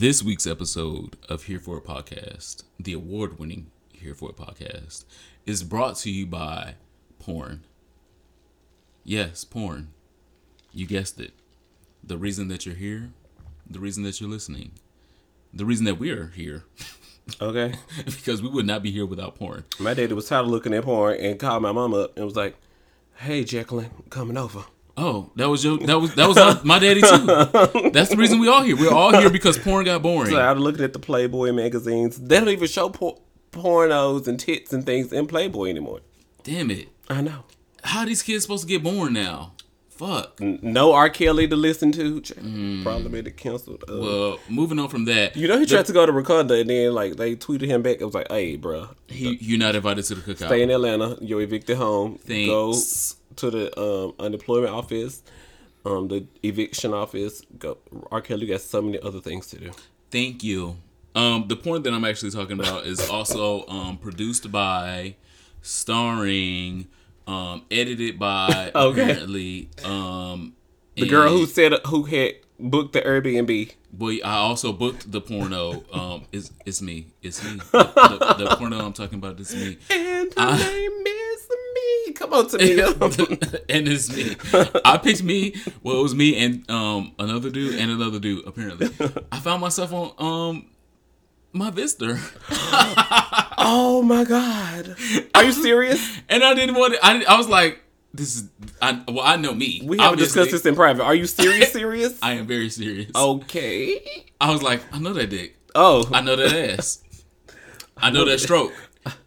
This week's episode of Here for a podcast, the award winning Here for a podcast, is brought to you by porn. Yes, porn. You guessed it. The reason that you're here, the reason that you're listening, the reason that we're here, Okay. because we would not be here without porn. My daddy was tired of looking at porn and called my mom up and was like, "Hey, Jacqueline, coming over." Oh, that was your that was that was my, my daddy too. That's the reason we all here. We're all here because porn got boring. Tired of looking at the Playboy magazines. They don't even show por- pornos and tits and things in Playboy anymore. Damn it! I know. How are these kids supposed to get born now? Fuck. No R. Kelly to listen to. Probably made it canceled. Uh, Well, moving on from that, you know, he tried to go to Wakanda and then like they tweeted him back. It was like, "Hey, bro, he, you're not invited to the cookout. stay in Atlanta. You're evicted home. Go Thanks. To the um, unemployment office, um, the eviction office. Go. R. Kelly got so many other things to do. Thank you. Um, the porn that I'm actually talking about is also um, produced by, starring, um, edited by Okay. apparently um, The girl who said who had booked the Airbnb. Boy, I also booked the porno. Um, it's it's me. It's me. The, the, the porno I'm talking about is me. And her I- name. Come on, Tamia. and it's me. I picked me. Well, it was me and um another dude and another dude. Apparently, I found myself on um MyVidster, oh my God. Are you serious? and I didn't want. To, I I was like, this is. I well, I know me. We haven't Obviously, discussed this in private. Are you serious? Serious? I am very serious. okay. I was like, I know that dick. Oh, I know that ass. I know that stroke.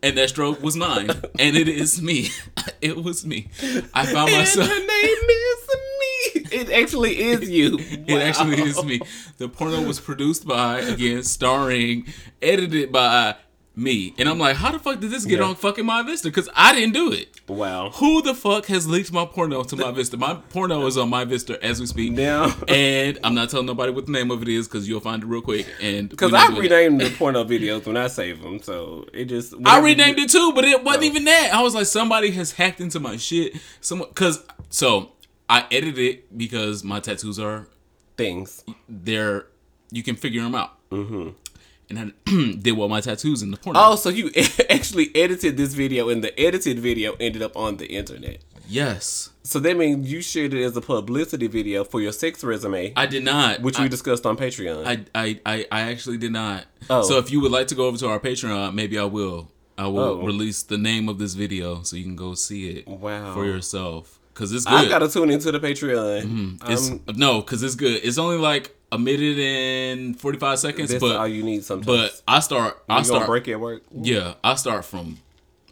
And that stroke was mine. And it is me. It was me. I found and myself. her name is me. It actually is you. It actually is me. The porno was produced by, again, starring, edited by me. And I'm like, how the fuck did this get Yeah. on fucking MyVidster? Because I didn't do it. Wow. Who the fuck has leaked my porno to MyVidster? My porno is on MyVidster as we speak. Now, And I'm not telling nobody what the name of it is because you'll find it real quick. And because I renamed the porno videos when I save them, so it just. I renamed it too, but it wasn't Oh. even that. I was like, somebody has hacked into my shit. Someone, cause so I edited it because my tattoos are things. they're you can figure them out. Mm-hmm. And I did what my tattoos in the porno. Oh, so you actually edited this video, and the edited video ended up on the internet. yes, So that means you shared it as a publicity video for your sex resume, I did not. which I, we discussed on Patreon. I, I, I, I actually did not. Oh. So if you would like to go over to our Patreon, maybe I will. I will Oh. release the name of this video so you can go see it Wow. for yourself. Cause it's good. I gotta tune into the Patreon. Mm-hmm. It's Um, no, cause it's good. It's only like a minute and forty five seconds, that's but all you need sometimes. but I start. I you gonna start. break at work. Yeah, I start from.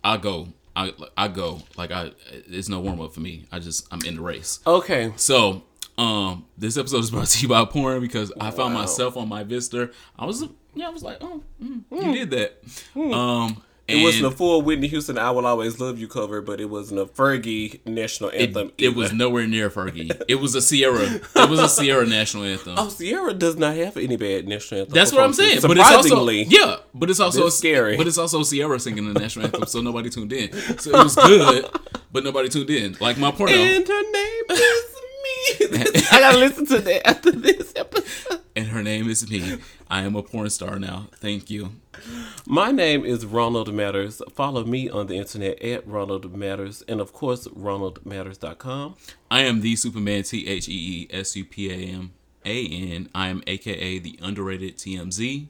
I go. I I go like I. It's no warm up for me. I just I'm in the race. Okay. So um, this episode is brought to you by porn because I found Wow. myself on my Vista. I was yeah, I was like, oh, mm, you did that. Um, It wasn't a full Whitney Houston "I Will Always Love You" cover, but it wasn't a Fergie national anthem. it, it was nowhere near Fergie. It was a Sierra. It was a Sierra national anthem. Oh, Sierra does not have any bad national anthem. That's what I'm saying. But it's also yeah, but it's also That's scary. But it's also Sierra singing the national anthem, so nobody tuned in. So it was good, but nobody tuned in. Like my porno, And her name is. I gotta listen to that after this episode. and her name is me. I am a porn star now. Thank you. My name is Ronald Matters. Follow me on the internet at Ronald Matters, and of course, RonaldMatters.com. I am the Superman. T H E E S U P A M A N. I am AKA the underrated TMZ.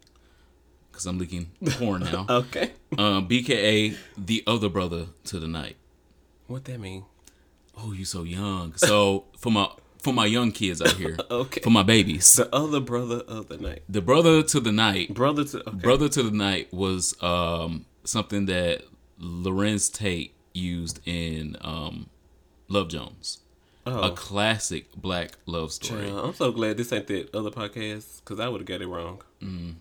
Because I'm leaking porn now. Okay. Um, BKA the other brother to the night. What that mean? Oh, you so young. So for my for my young kids out here, Okay. for my babies, The other brother of the night. the brother to the night Brother to okay. Brother to the Night was um, something that Larenz Tate used in um, Love Jones, Oh. a classic black love story. Yeah, I'm so glad this ain't that other podcast because I would have got it wrong. Mm.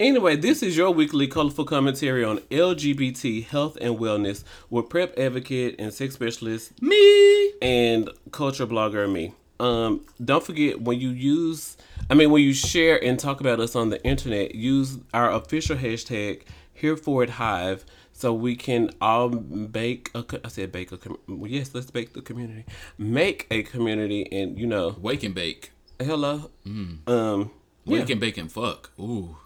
Anyway, this is your weekly colorful commentary on LGBT health and wellness with PrEP advocate and sex specialist Me, and culture blogger me. Um, don't forget when you use, I mean, when you share and talk about us on the internet, use our official hashtag here for it hive so we can all bake a, I said bake a, yes, let's bake the community, make a community and, you know, wake and bake. hello, Mm. um, Wake and bake and fuck. Ooh.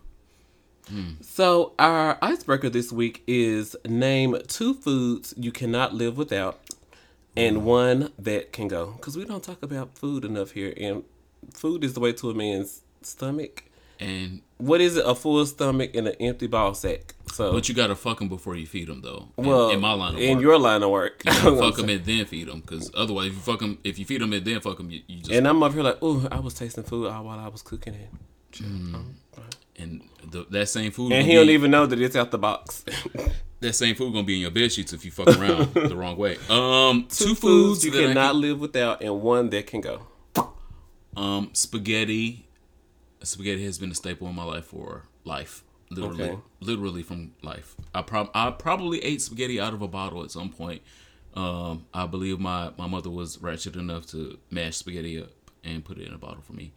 So our icebreaker this week is name two foods you cannot live without, and mm. one that can go. Because we don't talk about food enough here, and food is the way to a man's stomach. And What is it? A full stomach and an empty ball sack. So, but you gotta fuck them before you feed them though. In, well, in my line of work. in work, your line of work, you gotta fuck them and then feed them. Because otherwise, if you fuck them, if you feed them and then fuck them, you, you just and I'm up here like, oh, I was tasting food all while I was cooking it. Mm. Um, and the, that same food. And he don't be- even know that it's out the box. that same food gonna be in your bed sheets if you fuck around the wrong way. Um, two, Two foods foods you cannot can- live without, and one that can go. um spaghetti. Spaghetti has been a staple in my life for life. Literally, Okay. literally from life. I prob I probably ate spaghetti out of a bottle at some point. Um, I believe my my mother was ratchet enough to mash spaghetti up and put it in a bottle for me.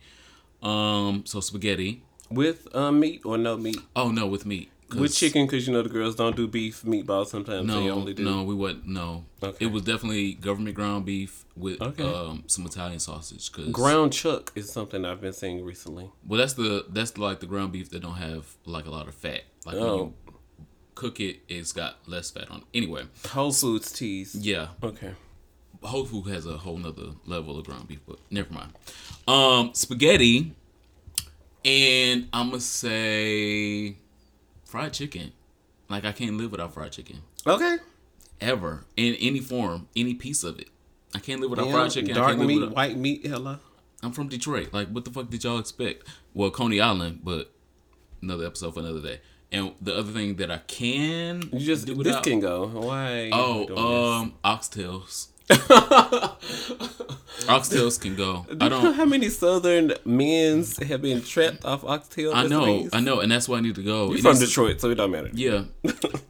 Um, so spaghetti. With um, meat or no meat? Oh no, with meat. With chicken, because you know the girls don't do beef meatballs sometimes. they No, only do. no, we wasn't. No, Okay. it was definitely government ground beef with Okay. um, some Italian sausage. Cause Ground chuck is something I've been seeing recently. well, that's the that's like the ground beef that don't have like a lot of fat. Like when Oh. you cook it, it's got less fat on. it. Anyway, Whole Foods teas. yeah, Okay. Whole Food has a whole nother level of ground beef, but never mind. Um, spaghetti, and I'm gonna say fried chicken. Like I can't live without fried chicken Okay. ever in any form, any piece of it. I can't live without Yeah, fried chicken. I dark can't live meat, without- white meat. Hello. I'm from Detroit. Like, what the fuck did y'all expect? Well, Coney Island, but another episode for another day. And the other thing that I can You just do this can go. Why? oh, um, oxtails. oxtails can go. this? I Do you know how many Southern men's have been trapped off oxtail? I know. I know, and that's why I need to go. You're It from needs to- Detroit, so it don't matter. Yeah.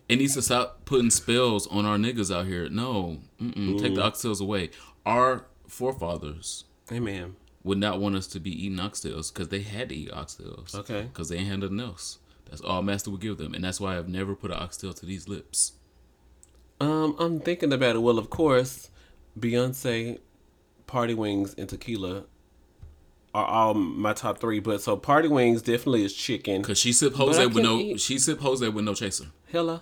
it needs to stop putting spells on our niggas out here. No. Take the oxtails away. Our forefathers Amen. would not want us to be eating oxtails because they had to eat oxtails. Okay. Because they ain't had nothing else. That's all Master would give them, and that's why I've never put an oxtail to these lips. Um, I'm thinking about it. Well, of course, Beyonce, Party Wings, and Tequila are all my top three. But so Party Wings definitely is chicken. Cause she sip Jose with no, eat- she sip Jose with no chaser. Hella.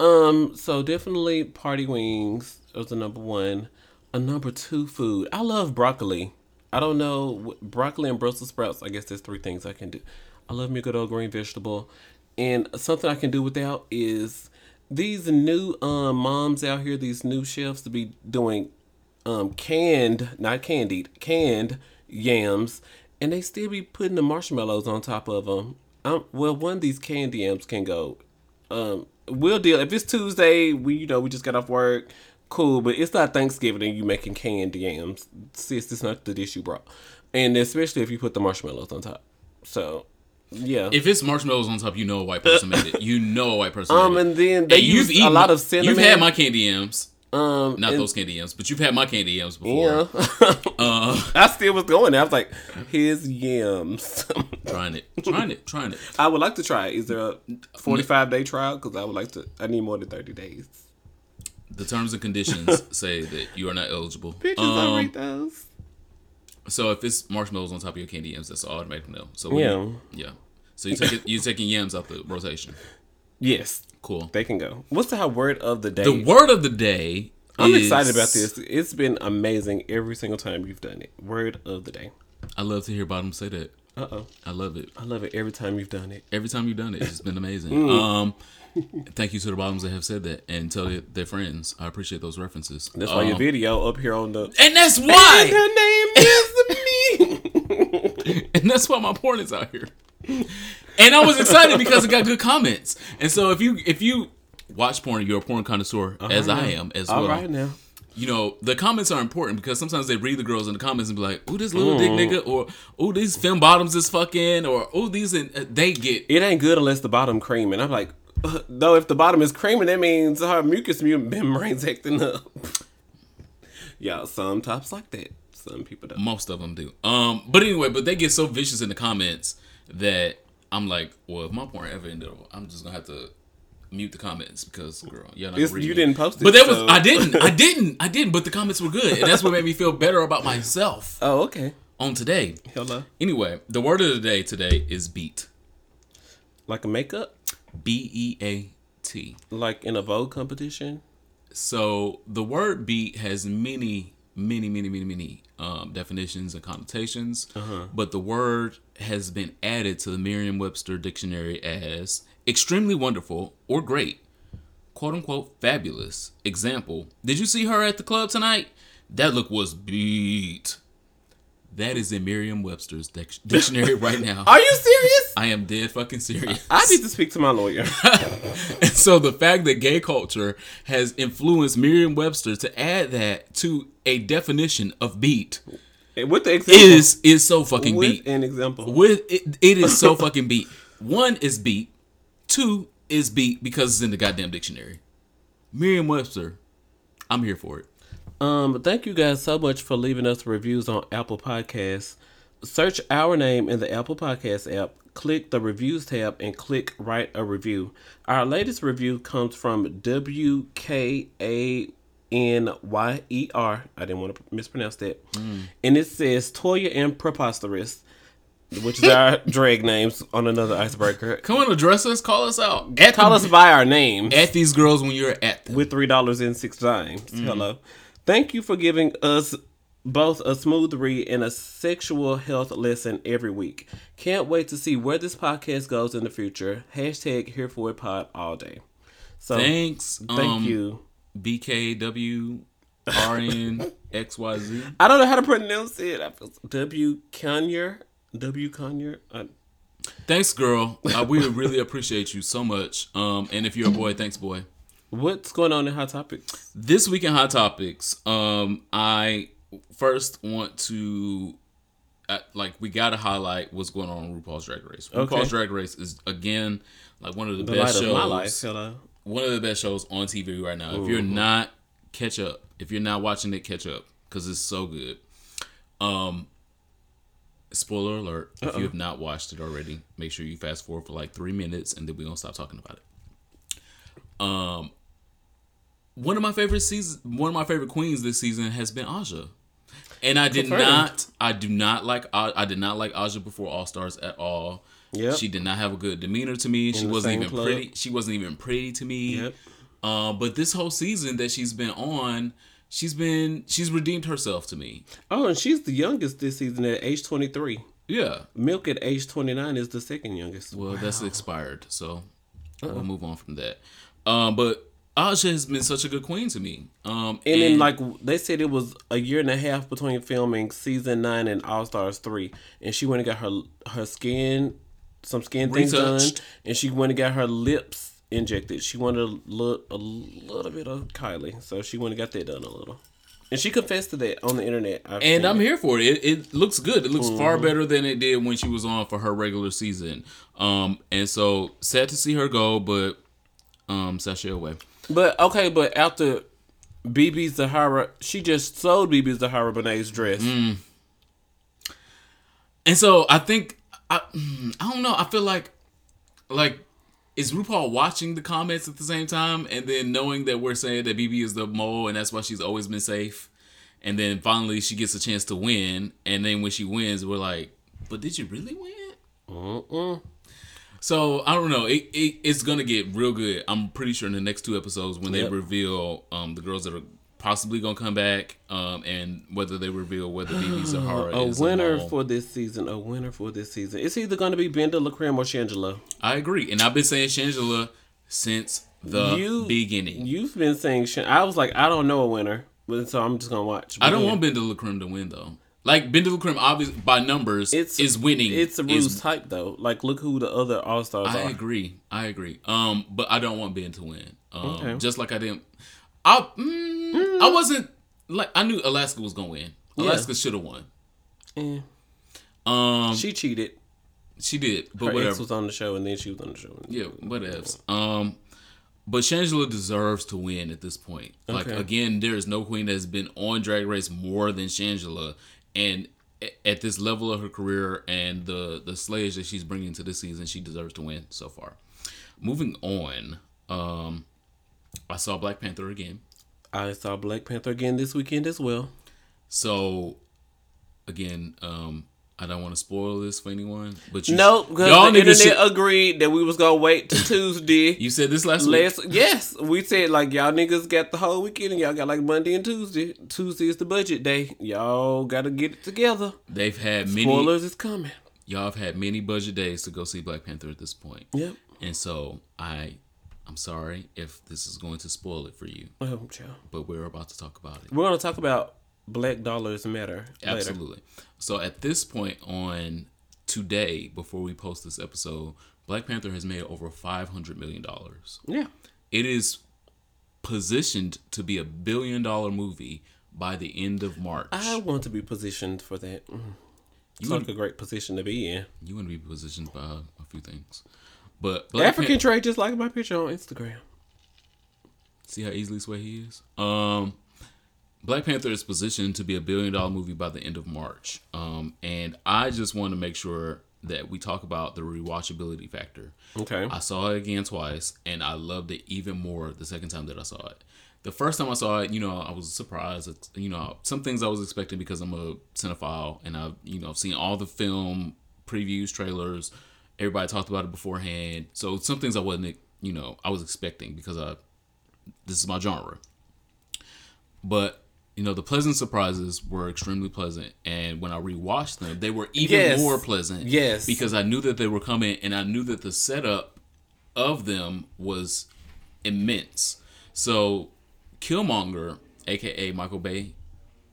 Um, so definitely Party Wings was the number one. A number two food. I love broccoli. I don't know broccoli and Brussels sprouts. I guess there's three things I can do. I love me a good old green vegetable, and something I can do without is these new um moms out here. These new chefs to be doing um canned, not candied, canned yams, and they still be putting the marshmallows on top of them. Um, well, one of these canned yams can go. Um, we'll deal if it's Tuesday. We you know we just got off work. Cool, but it's not Thanksgiving and you making canned yams. Sis, it's not the dish you brought, and especially if you put the marshmallows on top. So, yeah. If it's marshmallows on top, you know a white person made it. You know a white person. um, made it. and then they Hey, use a lot of cinnamon. You've had my candy yams, um, not and- those candy yams, but you've had my candy yams before. Yeah. Uh, I still was going there. I was like, here's yams. trying it, trying it, trying it. I would like to try. it. Is there a 45 day trial? Because I would like to. I need more than 30 days. The terms and conditions say that you are not eligible. Pictures, I Um, read those. so if it's marshmallows on top of your candy yams, that's automatic no. So we- Yeah. yeah. So you take it, you're taking yams out the rotation. Yes, Cool. they can go. What's the word of the day? The word of the day. I'm is- excited about this. It's been amazing every single time you've done it. Word of the day. I love to hear bottoms say that. Uh oh. I love it. I love it every time you've done it. Every time you've done it, it's been amazing. Mm. Um, thank you to the bottoms that have said that and tell their, friends. I appreciate those references. That's why your Um, video up here on the. and that's why, Her name is me. And that's why my porn is out here. And I was excited because it got good comments. And so if you if you watch porn, you're a porn connoisseur, as I am as All well. right now. you know, the comments are important because sometimes they read the girls in the comments and be like, "Ooh, this little dick Mm. nigga," or "Ooh, these film bottoms is fucking," or "Ooh, these," and uh, they get It ain't good unless the bottom creaming. I'm like, uh, though, if the bottom is creaming, that means her mucus membrane's acting up. yeah, some tops like that. Some people don't. most of them do. Um, but anyway, but they get so vicious in the comments that I'm like, well, if my porn ever ended, up, I'm just gonna have to mute the comments because, girl, y'all not It's- you me. didn't post it, But that was I didn't, I didn't, I didn't. But the comments were good, and that's what made me feel better about myself Oh, okay. on today. Hello. Anyway, the word of the day today is beat. Like a makeup? B E A T. Like in a Vogue competition? So the word beat has many, many, many, many, many um, definitions and connotations, but the word has been added to the Merriam-Webster dictionary as extremely wonderful or great, quote unquote fabulous. Example: Did you see her at the club tonight? That look was beat. That is in Merriam-Webster's dic- dictionary right now. Are you serious? I am dead fucking serious. I need to speak to my lawyer. And so the fact that gay culture has influenced Merriam-Webster to add that to a definition of beat With the example. is is so fucking with beat. an example. With it, it is so fucking beat. One is beat. Two is beat because it's in the goddamn dictionary. Merriam-Webster, I'm here for it. Um, thank you guys so much for leaving us reviews on Apple Podcasts. Search our name in the Apple Podcast app, click the reviews tab, and click write a review. Our latest review comes from W K A N Y E R. I didn't want to mispronounce that. And it says Toya and Preposterous, which is our drag names on another icebreaker. Come on, address us, call us out. At, Call us by our names. at these girls when you're at them. with three dollars and six dimes. Hello. Thank you for giving us both a smooth read and a sexual health lesson every week. Can't wait to see where this podcast goes in the future. Hashtag here for it pod all day. So Thanks. thank um, you. BKW RN XYZ. I don't know how to pronounce it. I feel W Conyer. W Conyer. Uh, Thanks, girl. Uh, we really appreciate you so much. Um, and if you're a boy, thanks, boy. What's going on in Hot Topics? This week in Hot Topics, um, I first want to, uh, like, we got to highlight what's going on in RuPaul's Drag Race. RuPaul's Drag Race is again like one of the, The best shows. of life. One of the best shows on TV right now. If you're not catch up, if you're not watching it, catch up because it's so good. Um, spoiler alert: if you have not watched it already, make sure you fast forward for like three minutes, and then we're gonna stop talking about it. Um, one of my favorite seasons, one of my favorite queens this season has been Aja, and I did Confirmed. not, I do not like, I, I did not like Aja before All Stars at all. Yep. She did not have a good demeanor to me. she wasn't even club. pretty. She wasn't even pretty to me. Yep. Uh, but this whole season that she's been on, she's been she's redeemed herself to me. Oh, and she's the youngest this season at age twenty three. Yeah. Milk at age twenty nine is the second youngest. Well, that's expired, so we'll move on from that. Um, but Aja has been such a good queen to me. Um, And then, like they said, it was a year and a half between filming season nine and All Stars three, and she went and got her her skin, some skin things done, and she went and got her lips injected. She wanted a look a little bit of Kylie, so she went and got that done a little, and she confessed to that on the internet. I've and I'm it. here for it. It, it looks good. It looks far Mm-hmm. better than it did when she was on for her regular season. Um, and so sad to see her go, but um, sashay away. But okay, but after BeBe Zahara, she just sold BeBe Zahara Benet's dress. Mm. And so I think I mm, I don't know. I feel like like is RuPaul watching the comments at the same time and then knowing that we're saying that BeBe is the mole and that's why she's always been safe. And then finally she gets a chance to win. And then when she wins, we're like, but did you really win? Mm-mm. So I don't know. It, it it's gonna get real good. I'm pretty sure in the next two episodes when they reveal um the girls that are possibly gonna come back um and whether they reveal whether BeBe Zahara A is winner for this season. A winner for this season. It's either going to be BenDeLaCreme or Shangela. I agree, and I've been saying Shangela since the You- beginning. You've been saying I was like, I don't know a winner, but so I'm just gonna watch. I don't But want BenDeLaCreme to win though. Like BenDeLaCreme, obviously by numbers, It's is winning. It's a is- ruse type though. Like, look who the other All Stars I agree. I agree. Um, but I don't want Ben to win. Um, Okay. just like I didn't. I mm, I wasn't like I knew Alaska was gonna win. Alaska should have won. Eh, Um, she cheated. she did, but Her ex whatever. was on the show, and then she was on the show. Yeah, whatevs. Um, but Shangela deserves to win at this point. Like Okay. again, there is no queen that's been on Drag Race more than Shangela, and at this level of her career and the the slayage that she's bringing to this season, she deserves to win so far. Moving on, um, I saw Black Panther again. I saw Black Panther again this weekend as well. So again, um, I don't want to spoil this for anyone, but you, Nope, because y'all the internet should- agreed that we was gonna wait till Tuesday. you said this last week. Yes, we said like y'all niggas got the whole weekend and y'all got like Monday and Tuesday. Tuesday is the budget day. Y'all gotta get it together. They've had many. Spoilers is coming. Y'all have had many budget days to go see Black Panther at this point. Yep. And so I, I'm sorry if this is going to spoil it for you, Oh, child. but we're about to talk about it. We're gonna talk about Black Dollars Matter. Later. So at this point on today, before we post this episode, Black Panther has made over five hundred million dollars. Yeah. It is positioned to be a billion dollar movie by the end of March. I want to be positioned for that. Mm. You like a great position to be in. you want to be positioned by a few things, but Black African Pan- trade, just like my picture on Instagram. See how easily sway he is. Um, Black Panther is positioned to be a billion dollar movie by the end of March. Um, and I just want to make sure that we talk about the rewatchability factor. Okay. I saw it again twice, and I loved it even more the second time that I saw it. The first time I saw it, you know, I was surprised. You know, some things I was expecting because I'm a cinephile, and I've you know seen all the film previews, trailers. Everybody talked about it beforehand, so some things I wasn't, you know, I was expecting because I this is my genre. But you know, the pleasant surprises were extremely pleasant, and when I rewatched them, they were even Yes. more pleasant. Yes. because I knew that they were coming, and I knew that the setup of them was immense. So, Killmonger, aka Michael Bay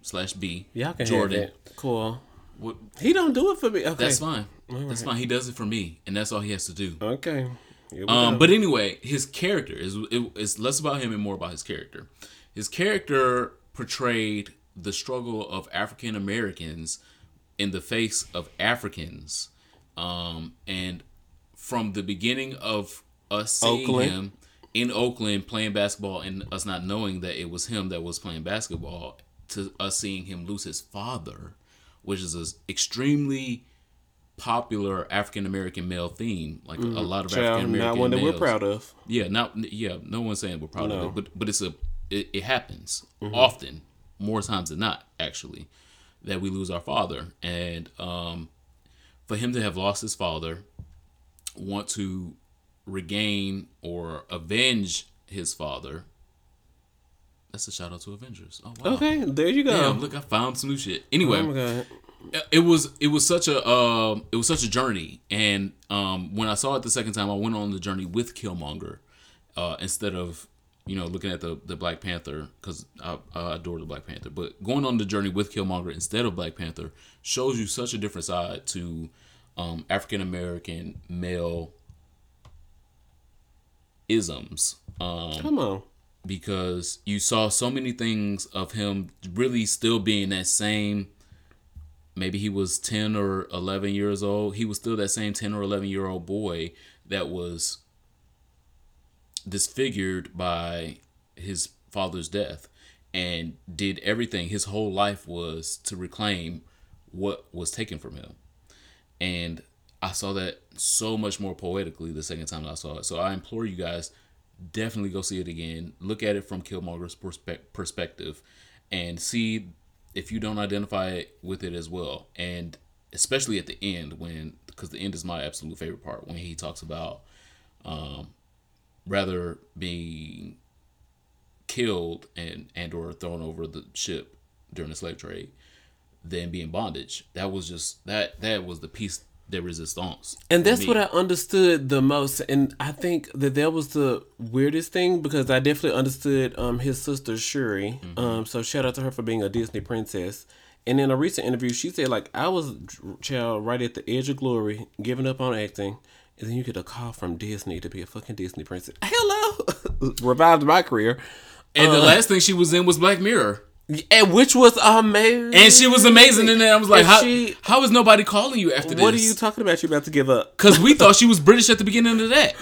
slash B, Y'all can Jordan. Cool. what- He don't do it for me. Okay. that's fine. That's fine. He does it for me, and that's all he has to do. Okay. Um, but anyway, his character is it, it's less about him and more about his character. His character portrayed the struggle of African Americans in the face of Africans, um, and from the beginning of us seeing Oakland. him in Oakland playing basketball and us not knowing that it was him that was playing basketball, to us seeing him lose his father, which is an extremely popular African American male theme. Like a lot of African American not one that we're proud of. Yeah, not yeah. No one's saying we're proud No. of it, but but it's a it, it happens Mm-hmm. often, more times than not, actually, that we lose our father, and um, for him to have lost his father, want to regain or avenge his father. That's a shout out to Avengers. Oh wow. Okay, there you go. Damn, look, I found some new shit. Anyway, oh it was it was such a um it was such a journey and um when i saw it the second time i went on the journey with killmonger uh instead of you know looking at the the black panther because I, I adore the black panther but going on the journey with killmonger instead of black panther shows you such a different side to um african american male isms um Come on. because you saw so many things of him really still being that same maybe he was 10 or 11 years old he was still that same 10 or 11 year old boy that was disfigured by his father's death and did everything his whole life was to reclaim what was taken from him and I saw that so much more poetically the second time I saw it. So I implore you guys, definitely go see it again. Look at it from Killmonger's perspe- perspective, and see if you don't identify with it as well. And especially at the end, when because the end is my absolute favorite part when he talks about um, rather being killed and and or thrown over the ship during the slave trade than being bondage. That was just that that was the piece de resistance. And that's what I understood the most. And I think that that was the weirdest thing because I definitely understood um his sister Shuri. Mm-hmm. Um, so shout out to her for being a Disney princess. And in a recent interview, she said like I was child right at the edge of glory, giving up on acting, and then you get a call from Disney to be a fucking Disney princess. Hello, revived my career. And the Uh, last thing she was in was Black Mirror. And which was amazing. And she was amazing in there. I was like, how, she- how is nobody calling you after this? What are you talking about? You about to give up? Because we thought she was British at the beginning of that.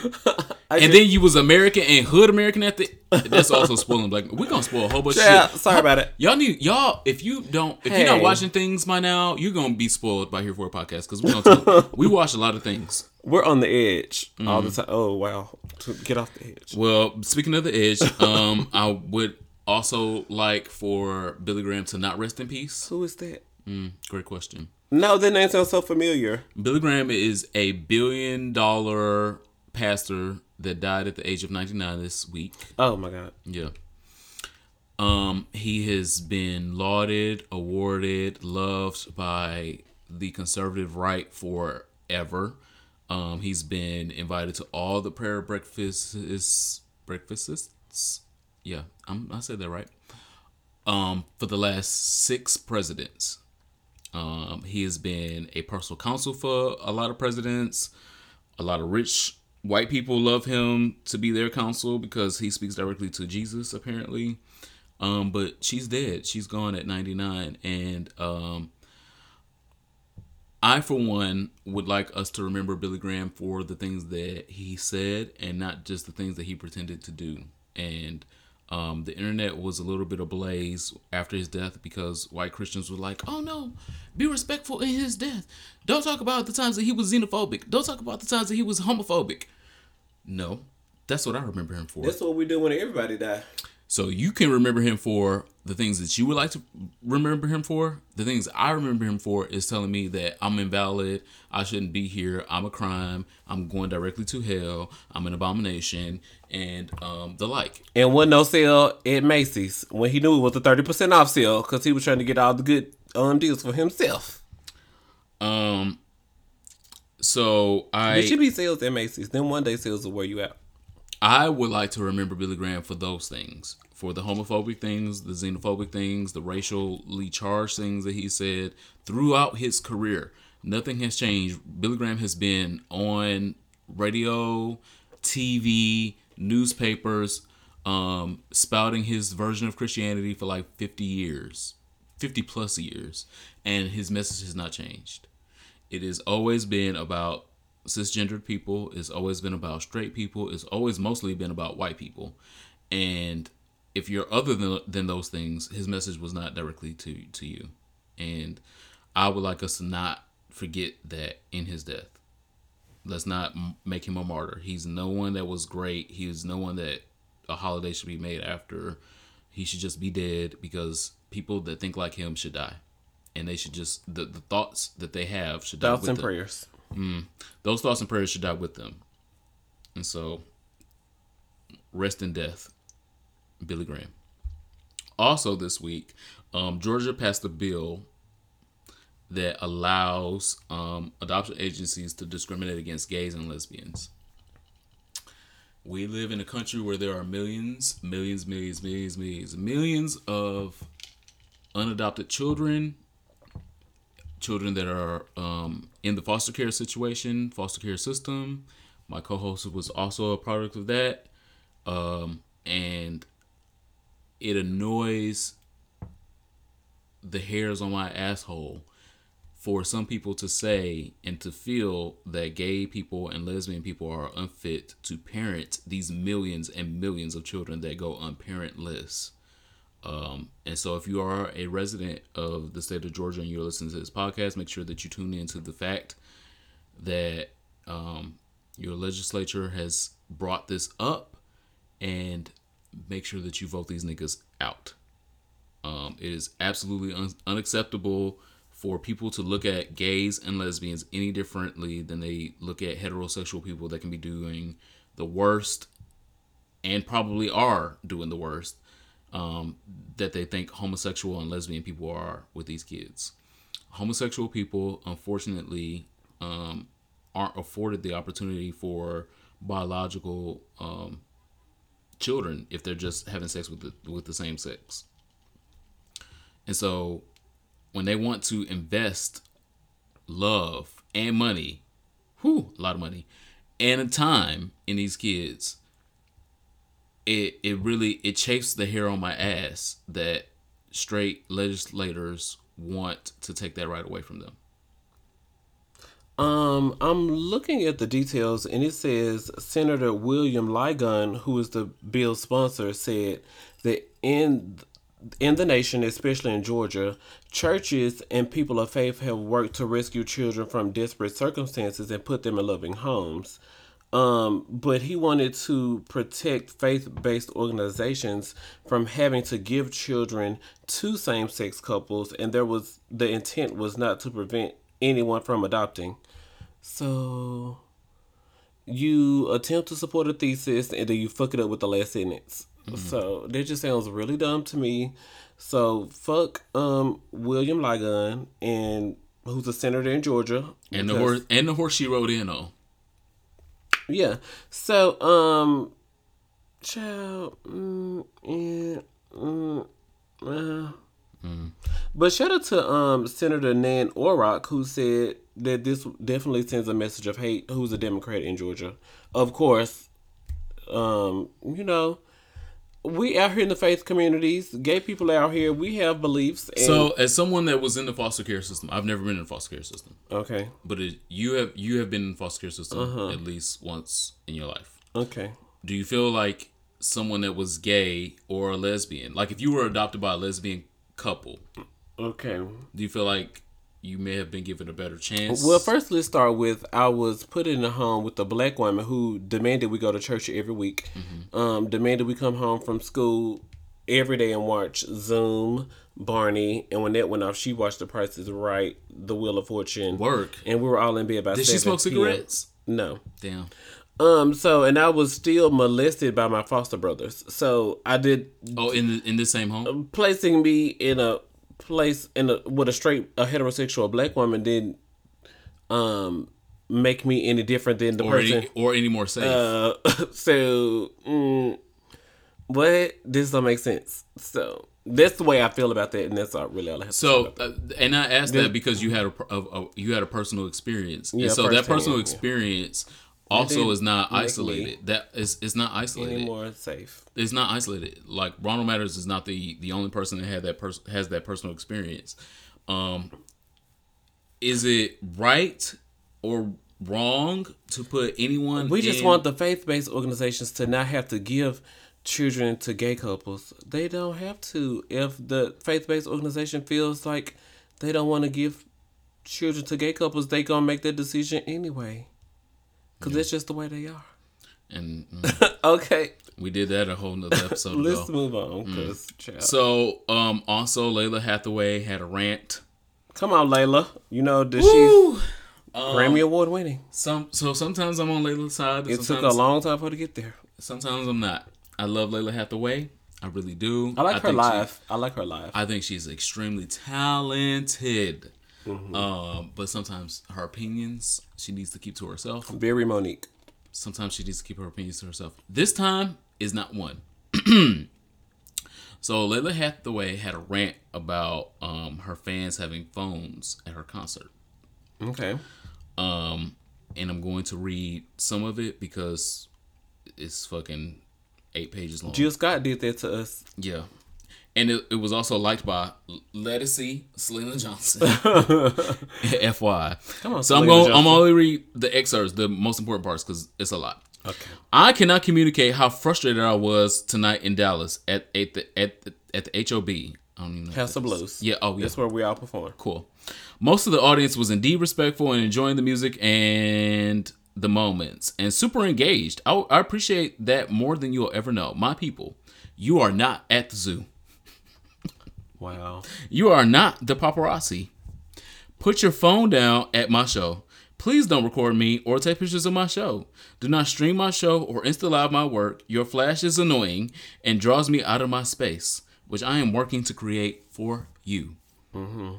and then you was American and hood American at the. That's also spoiling Black. We're gonna spoil a whole bunch Yeah, of shit. sorry about it. Y'all need y'all if you don't if you're not watching things by now, you're gonna be spoiled by here for a podcast because we gonna we watch a lot of things. We're on the edge all Mm. the time. Oh wow, to get off the edge. Well, speaking of the edge, um, I would also like for Billy Graham to not rest in peace. Who is that? Mm, great question. No, that name sounds so familiar. Billy Graham is a billion dollar pastor that died at the age of 99 this week. Oh my god. Yeah. Um, he has been lauded, awarded, loved by the conservative right forever. Um, he's been invited to all the prayer breakfasts, breakfasts. Yeah, I'm, I said that right. Um, for the last six presidents. Um, he has been a personal counsel for a lot of presidents. A lot of rich white people love him to be their counsel because he speaks directly to Jesus, apparently. Um, but she's dead. She's gone at 99. And um, I, for one, would like us to remember Billy Graham for the things that he said and not just the things that he pretended to do. And um, the internet was a little bit ablaze after his death because white Christians were like, oh no, be respectful in his death. Don't talk about the times that he was xenophobic. Don't talk about the times that he was homophobic. No, that's what I remember him for. That's what we do when everybody die. So you can remember him for the things that you would like to remember him for. The things I remember him for is telling me that I'm invalid, I shouldn't be here, I'm a crime, I'm going directly to hell, I'm an abomination, and um, the like. And one no sale at Macy's when he knew it was a thirty percent off sale because he was trying to get all the good um deals for himself. Um. So I There should be sales at Macy's. Then one day sales will wear you out. I would like to remember Billy Graham for those things, for the homophobic things, the xenophobic things, the racially charged things that he said throughout his career. Nothing has changed. Billy Graham has been on radio, TV, newspapers, um, spouting his version of Christianity for like 50 years, 50 plus years, and his message has not changed. It has always been about cisgendered people. It's always been about straight people. It's always mostly been about white people. And if you're other than, than those things, his message was not directly to to you. And I would like us to not forget that in his death. Let's not make him a martyr. He's no one that was great. He is no one that a holiday should be made after. He should just be dead because people that think like him should die. And they should just the, the thoughts that they have should die Thoughts and them prayers. Those thoughts and prayers should die with them. And so, rest in death, Billy Graham. Also, this week, um, Georgia passed a bill that allows um, adoption agencies to discriminate against gays and lesbians. We live in a country where there are millions, millions, millions, millions, millions, millions of unadopted children children that are um, in the foster care situation, foster care system. My co-host was also a product of that, um, and it annoys the hairs on my asshole for some people to say and to feel that gay people and lesbian people are unfit to parent these millions and millions of children that go unparentless. Um, and so, if you are a resident of the state of Georgia and you're listening to this podcast, make sure that you tune in to the fact that um, your legislature has brought this up and make sure that you vote these niggas out. Um, it is absolutely un- unacceptable for people to look at gays and lesbians any differently than they look at heterosexual people that can be doing the worst and probably are doing the worst um, that they think homosexual and lesbian people are with these kids. Homosexual people, unfortunately, um, aren't afforded the opportunity for biological um, children if they're just having sex with the, with the same sex. And so, when they want to invest love and money, whew, a lot of money, and a time in these kids, it it really it chafes the hair on my ass that straight legislators want to take that right away from them. Um, I'm looking at the details, and it says Senator William Ligon, who is the bill's sponsor, said that in in the nation, especially in Georgia, churches and people of faith have worked to rescue children from desperate circumstances and put them in loving homes. Um, but he wanted to protect faith-based organizations from having to give children to same-sex couples, and there was the intent was not to prevent anyone from adopting. So you attempt to support a thesis and then you fuck it up with the last sentence. So that just sounds really dumb to me. So fuck um William Ligon and who's a senator in Georgia. And the horse and the horse she rode in on. Yeah. So um child mm, yeah, mm, uh. But shout out to um Senator Nan Orrock who said that this definitely sends a message of hate. Who's a Democrat in Georgia? Of course, um, you know, we out here in the faith communities, gay people out here, we have beliefs. And, So, as someone that was in the foster care system, I've never been in the foster care system, okay, but it, you have you have been in the foster care system Uh-huh. at least once in your life. okay. Do you feel like someone that was gay or a lesbian, like if you were adopted by a lesbian couple, Okay. do you feel like you may have been given a better chance? Well, first let's start with I was put in a home with a black woman who demanded we go to church every week. Um, demanded we come home from school every day and watch Zoom, Barney, and when that went off, she watched The Price is Right, The Wheel of Fortune, work. and we were all in bed by. Did she 7 smoke p.m. cigarettes? No. Damn. Um. So, and I was still molested by my foster brothers. So I did Oh, in the, in the same home. placing me in a place in a with a straight a heterosexual black woman didn't um make me any different than the or person. any, or any more safe. uh, so mm, what this don't make sense. So that's the way I feel about that, and that's all really all I have to say. So, uh, and I asked that because you had a, a, a you had a personal experience, Yeah, and so that personal yeah. experience also is not isolated. That is it's not isolated. any more safe. It's not isolated. Like Ronald Matters is not the the only person that had that person has that personal experience. Um, is it right or wrong to put anyone? We just in- want the faith based organizations to not have to give children to gay couples. They don't have to. If the faith based organization feels like they don't want to give children to gay couples, they gonna make that decision anyway. Cause it's just the way they are. and mm, Okay, we did that a whole nother episode let's ago. move on. Child. So, um, also Lalah Hathaway had a rant. come on, Lalah. You know that she's Woo! Um, Grammy Award winning. Some so sometimes I'm on Lalah's side. It took a long time for her to get there. Sometimes I'm not. I love Lalah Hathaway. I really do. I like her think she- I like her live. I think she's extremely talented. Mm-hmm. Um, but sometimes her opinions she needs to keep to herself. Very Monique. Sometimes she needs to keep her opinions to herself. This time is not one. so Lalah Hathaway had a rant about um, her fans having phones at her concert. Okay. Um, and I'm going to read some of it because it's fucking eight pages long. Jill Scott did that to us. yeah. And it, it was also liked by Lettucey Selena Johnson. FY. Come on, So I'm going. I'm only read the excerpts, the most important parts, because it's a lot. Okay. I cannot communicate how frustrated I was tonight in Dallas at at the at the, at the HOB. I don't even know. House of Blues. Yeah. Oh, yeah. That's where we all perform. Cool. Most of the audience was indeed respectful and enjoying the music and the moments and super engaged. I, I appreciate that more than you'll ever know. My people, you are not at the zoo. Wow. You are not the paparazzi. Put your phone down at my show. Please don't record me or take pictures of my show. Do not stream my show or insta live my work. Your flash is annoying and draws me out of my space, which I am working to create for you. Mm-hmm.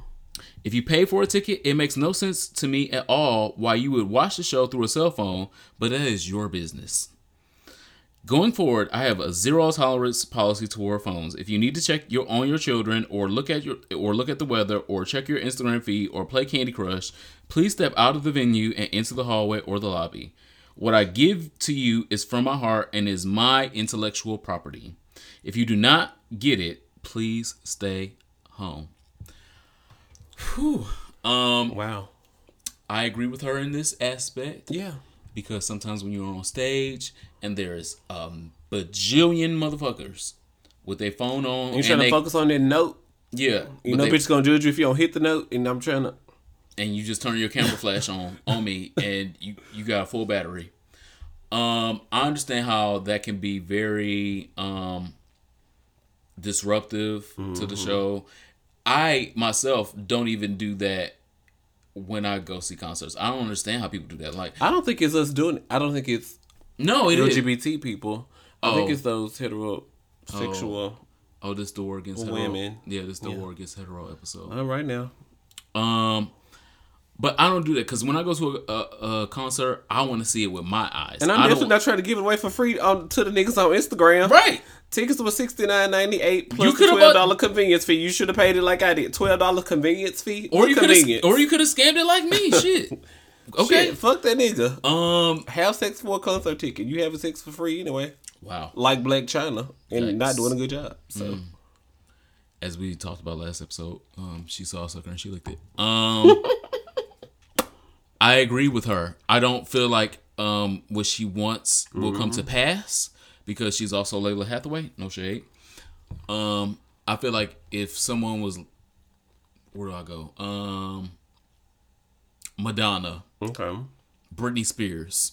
If you pay for a ticket, it makes no sense to me at all why you would watch the show through a cell phone, but that is your business. Going forward, I have a zero tolerance policy toward phones. If you need to check your on your children or look at your or look at the weather or check your Instagram feed or play Candy Crush, please step out of the venue and into the hallway or the lobby. What I give to you is from my heart and is my intellectual property. If you do not get it, please stay home. Whew. Um, Wow. I agree with her in this aspect Yeah. because sometimes when you're on stage and there's um bajillion motherfuckers with their phone on, You trying they, to focus on that note. yeah, You know, they- bitch gonna judge you if you don't hit the note, and I'm trying to. and you just turn your camera flash on on me, and you you got a full battery. Um, I understand how that can be very um disruptive to Mm-hmm. the show. I myself don't even do that when I go see concerts. I don't understand how people do that. Like, I don't think it's us doing. it. I don't think it's no, it is. LGBT people. I think Oh. it's those heterosexual. Oh, this the war against hetero. Women. Yeah, this the war against hetero episode. All right now. Um, but I don't do that because when I go to a, a, a concert, I want to see it with my eyes. And I'm I definitely not trying to give it away for free on to the niggas on Instagram. right. Tickets were sixty nine ninety eight You plus coulda twelve dollar convenience fee. You should have paid it like I did. Twelve dollar convenience fee. Or you could have, or you could have scammed it like me. Shit. Okay. Shit, fuck that nigga. Um. Have sex for a concert ticket. You having sex for free anyway. Wow. Like Blac Chyna and not doing a good job. So As we talked about last episode, um, she saw a sucker and she licked it. Um. I agree with her. I don't feel like um what she wants will come to pass because she's also Lalah Hathaway. No shade. Um, I feel like if someone was, where do I go? Um, Madonna, okay. Britney Spears.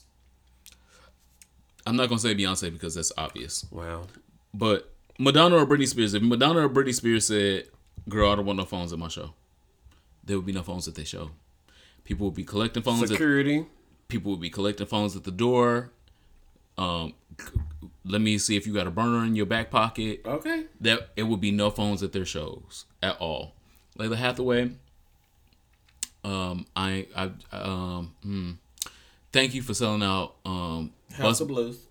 I'm not gonna say Beyonce because that's obvious, Wow. but Madonna or Britney Spears. If Madonna or Britney Spears said, "Girl, I don't want no phones at my show," there would be no phones at their show. People would be collecting phones. At, Security. people would be collecting phones at the door. Um, let me see if you got a burner in your back pocket. Okay. that it would be no phones at their shows at all. Lalah Hathaway, um, I, I, um, hmm. thank you for selling out, um, House bus, of Blues.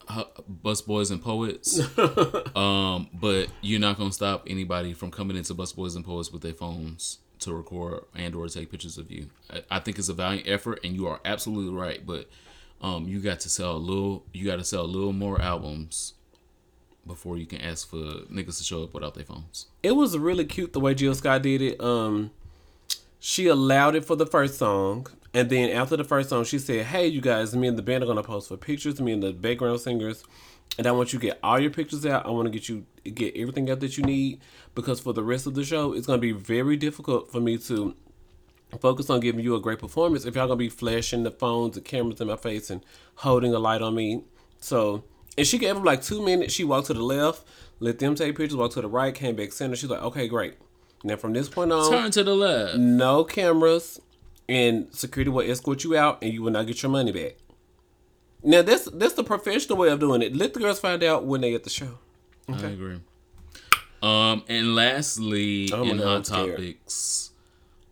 Busboys and Poets. um, but you're not gonna stop anybody from coming into Busboys and Poets with their phones to record and or take pictures of you. I, I think it's a valiant effort, and you are absolutely right. But um, you got to sell a little. You got to sell a little more albums before you can ask for niggas to show up without their phones. It was really cute the way Jill Scott did it. Um, she allowed it for the first song, and then after the first song, she said, "Hey, you guys, me and the band are gonna post for pictures. Me and the background singers, and I want you to get all your pictures out. I want to get you get everything out that you need because for the rest of the show, it's gonna be very difficult for me to." Focus on giving you a great performance. If y'all gonna be flashing the phones, and cameras in my face, and holding a light on me, so and she gave them like two minutes. She walked to the left, let them take pictures, walked to the right, came back center. She's like, okay, great. Now from this point on, Turn to the left. no cameras, and security will escort you out, and you will not get your money back. Now that's that's the professional way of doing it. Let the girls find out when they get the show. I agree. Um, and lastly, Oh in hot topics,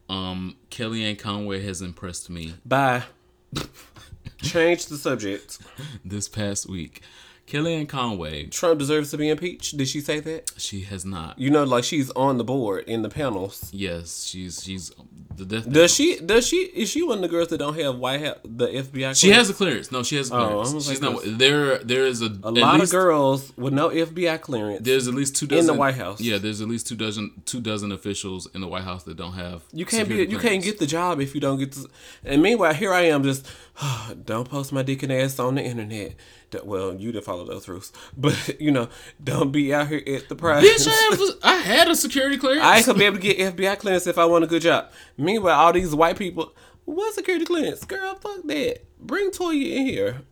um, Kellyanne Conway has impressed me Bye. Change the subject. this past week. Kellyanne Conway, Trump deserves to be impeached. Did she say that? she has not. You know, like she's on the board in the panels. Yes, she's she's the death. Does she? Does she? Is she one of the girls that don't have White House, the FBI? She has a clearance. No, she has a Oh, clearance. was She's not. There, there is a, a lot of girls with no FBI clearance. There's at least two in the dozen White House. Yeah, there's at least two dozen two dozen officials in the White House that don't have. You can't be. security You can't get the job if you don't get. The, and meanwhile, here I am just. don't post my dick and ass on the internet. Well, you didn't follow those rules, but you know, don't be out here at the prize. Bitch, I, have I had a security clearance. I gonna be able to get FBI clearance if I want a good job. Meanwhile, all these white people, what security clearance? Girl, fuck that. Bring Toya in here.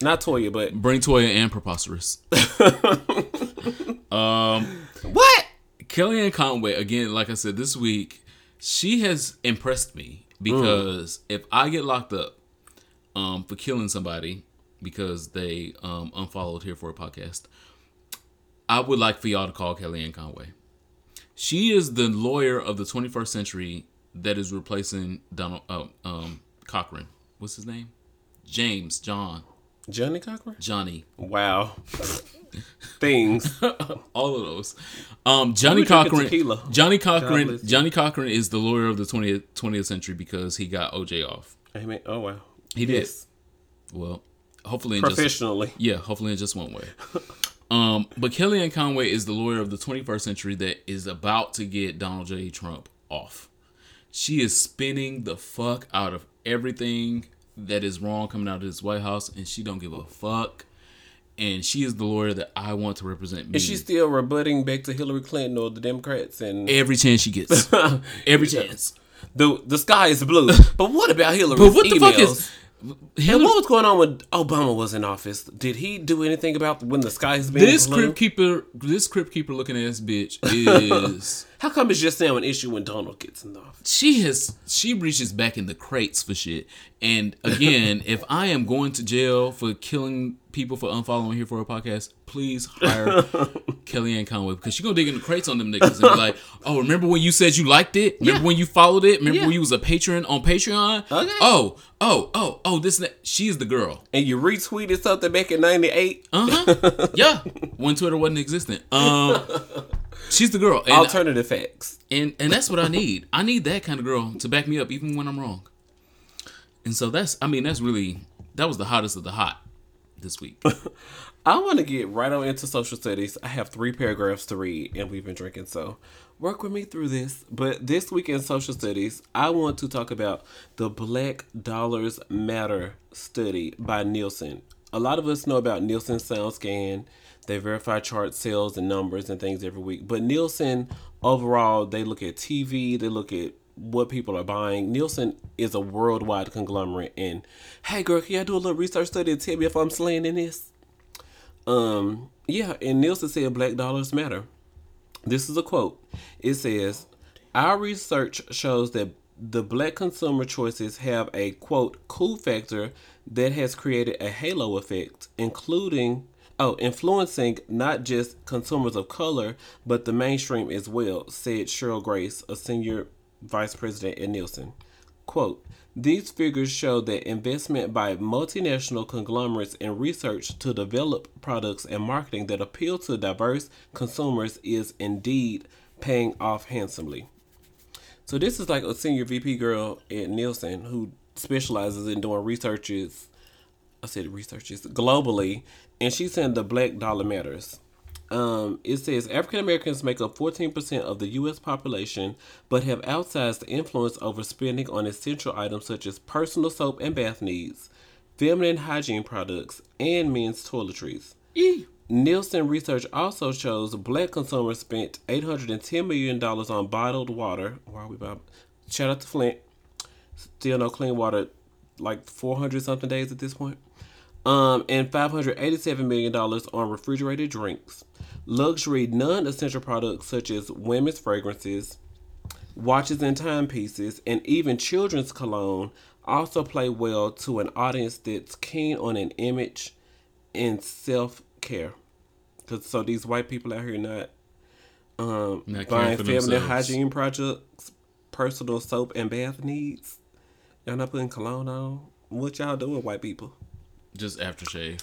Not Toya, but Bring Toya and Preposterous. what? Kellyanne Conway, again, like I said, this week, she has impressed me because if I get locked up um, for killing somebody because they um, unfollowed here for a podcast, I would like for y'all to call Kellyanne Conway. She is the lawyer of the 21st century that is replacing Donald uh, um, Cochran. What's his name? James John Johnnie Cochran? Johnny. Wow. Things. all of those. Um, Johnnie Cochran. Johnnie Cochran. Johnnie Cochran is the lawyer of the 20th 20th century because he got OJ off. I mean, oh wow. He did. Yes. Well, hopefully in just Professionally. yeah, hopefully in just one way. um, but Kellyanne Conway is the lawyer of the 21st century that is about to get Donald J. Trump off. She is spinning the fuck out of everything that is wrong coming out of this White House, and she don't give a fuck. And she is the lawyer that I want to represent me. Is she still rebutting back to Hillary Clinton or the Democrats and every chance she gets. every chance. the the sky is blue? But what about Hillary? But what the fuck is? And what was going on when Obama was in office? Did he do anything about when the skies being this blue? crypt keeper, this crypt keeper looking ass bitch is. How come it's just now an issue when Donald gets in office? she has she reaches back in the crates for shit. And again, if I am going to jail for killing people for unfollowing here for a podcast, please hire Kellyanne Conway because she gonna dig in the crates on them niggas and be like, "Oh, remember when you said you liked it? Remember Yeah. when you followed it? Remember Yeah. when you was a patron on Patreon? Okay. Oh, oh, oh, oh, this and that. she's the girl. And you retweeted something back in '98. Uh huh. yeah, when Twitter wasn't existent. Um, she's the girl. And Alternative facts. and and that's what I need. I need that kind of girl to back me up even when I'm wrong. And so that's I mean that's really that was the hottest of the hot this week. I want to get right on into social studies. I have three paragraphs to read, and we've been drinking, so work with me through this. But this week in social studies, I want to talk about the Black Dollars Matter study by Nielsen. A lot of us know about Nielsen SoundScan. They verify chart sales and numbers and things every week. But Nielsen, overall, they look at TV, they look at what people are buying. Nielsen is a worldwide conglomerate. And hey, girl, can I do a little research study and tell me if I'm slaying in this? Um, yeah, and Nielsen said black dollars matter. This is a quote. It says, Our research shows that the black consumer choices have a quote cool factor that has created a halo effect, including oh, influencing not just consumers of color, but the mainstream as well, said Cheryl Grace, a senior vice president at Nielsen. Quote, these figures show that investment by multinational conglomerates in research to develop products and marketing that appeal to diverse consumers is indeed paying off handsomely. So this is like a senior VP girl at Nielsen who specializes in doing researches. I said researches globally, and she's saying the Black Dollar matters. Um, it says African Americans make up 14% of the U.S. population, but have outsized influence over spending on essential items such as personal soap and bath needs, feminine hygiene products, and men's toiletries. Eee. Nielsen research also shows black consumers spent $810 million on bottled water. Why are we about? Shout out to Flint. Still no clean water, like 400 something days at this point. Um, and $587 million on refrigerated drinks. Luxury non essential products such as women's fragrances, watches and timepieces, and even children's cologne also play well to an audience that's keen on an image and self care. Cause so these white people out here not um Not buying feminine themselves. hygiene products, personal soap and bath needs. Y'all not putting cologne on. What y'all doing, white people? Just aftershave.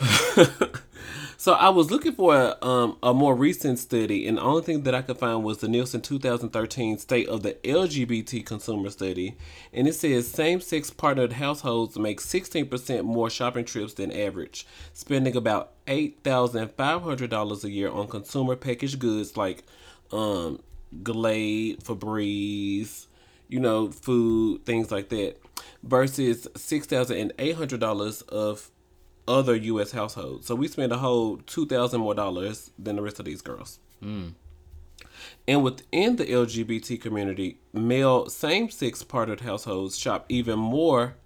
So I was looking for a, um, a more recent study, and the only thing that I could find was the Nielsen 2013 State of the LGBT Consumer Study, and it says same-sex partnered households make 16% more shopping trips than average, spending about $8,500 a year on consumer packaged goods like um, Glade, Febreze, you know, food, things like that, versus $6,800 of other U.S. households. So we spend a whole two thousand more dollars than the rest of these girls. Hmm. And within the LGBT community, male same-sex partnered households shop even more.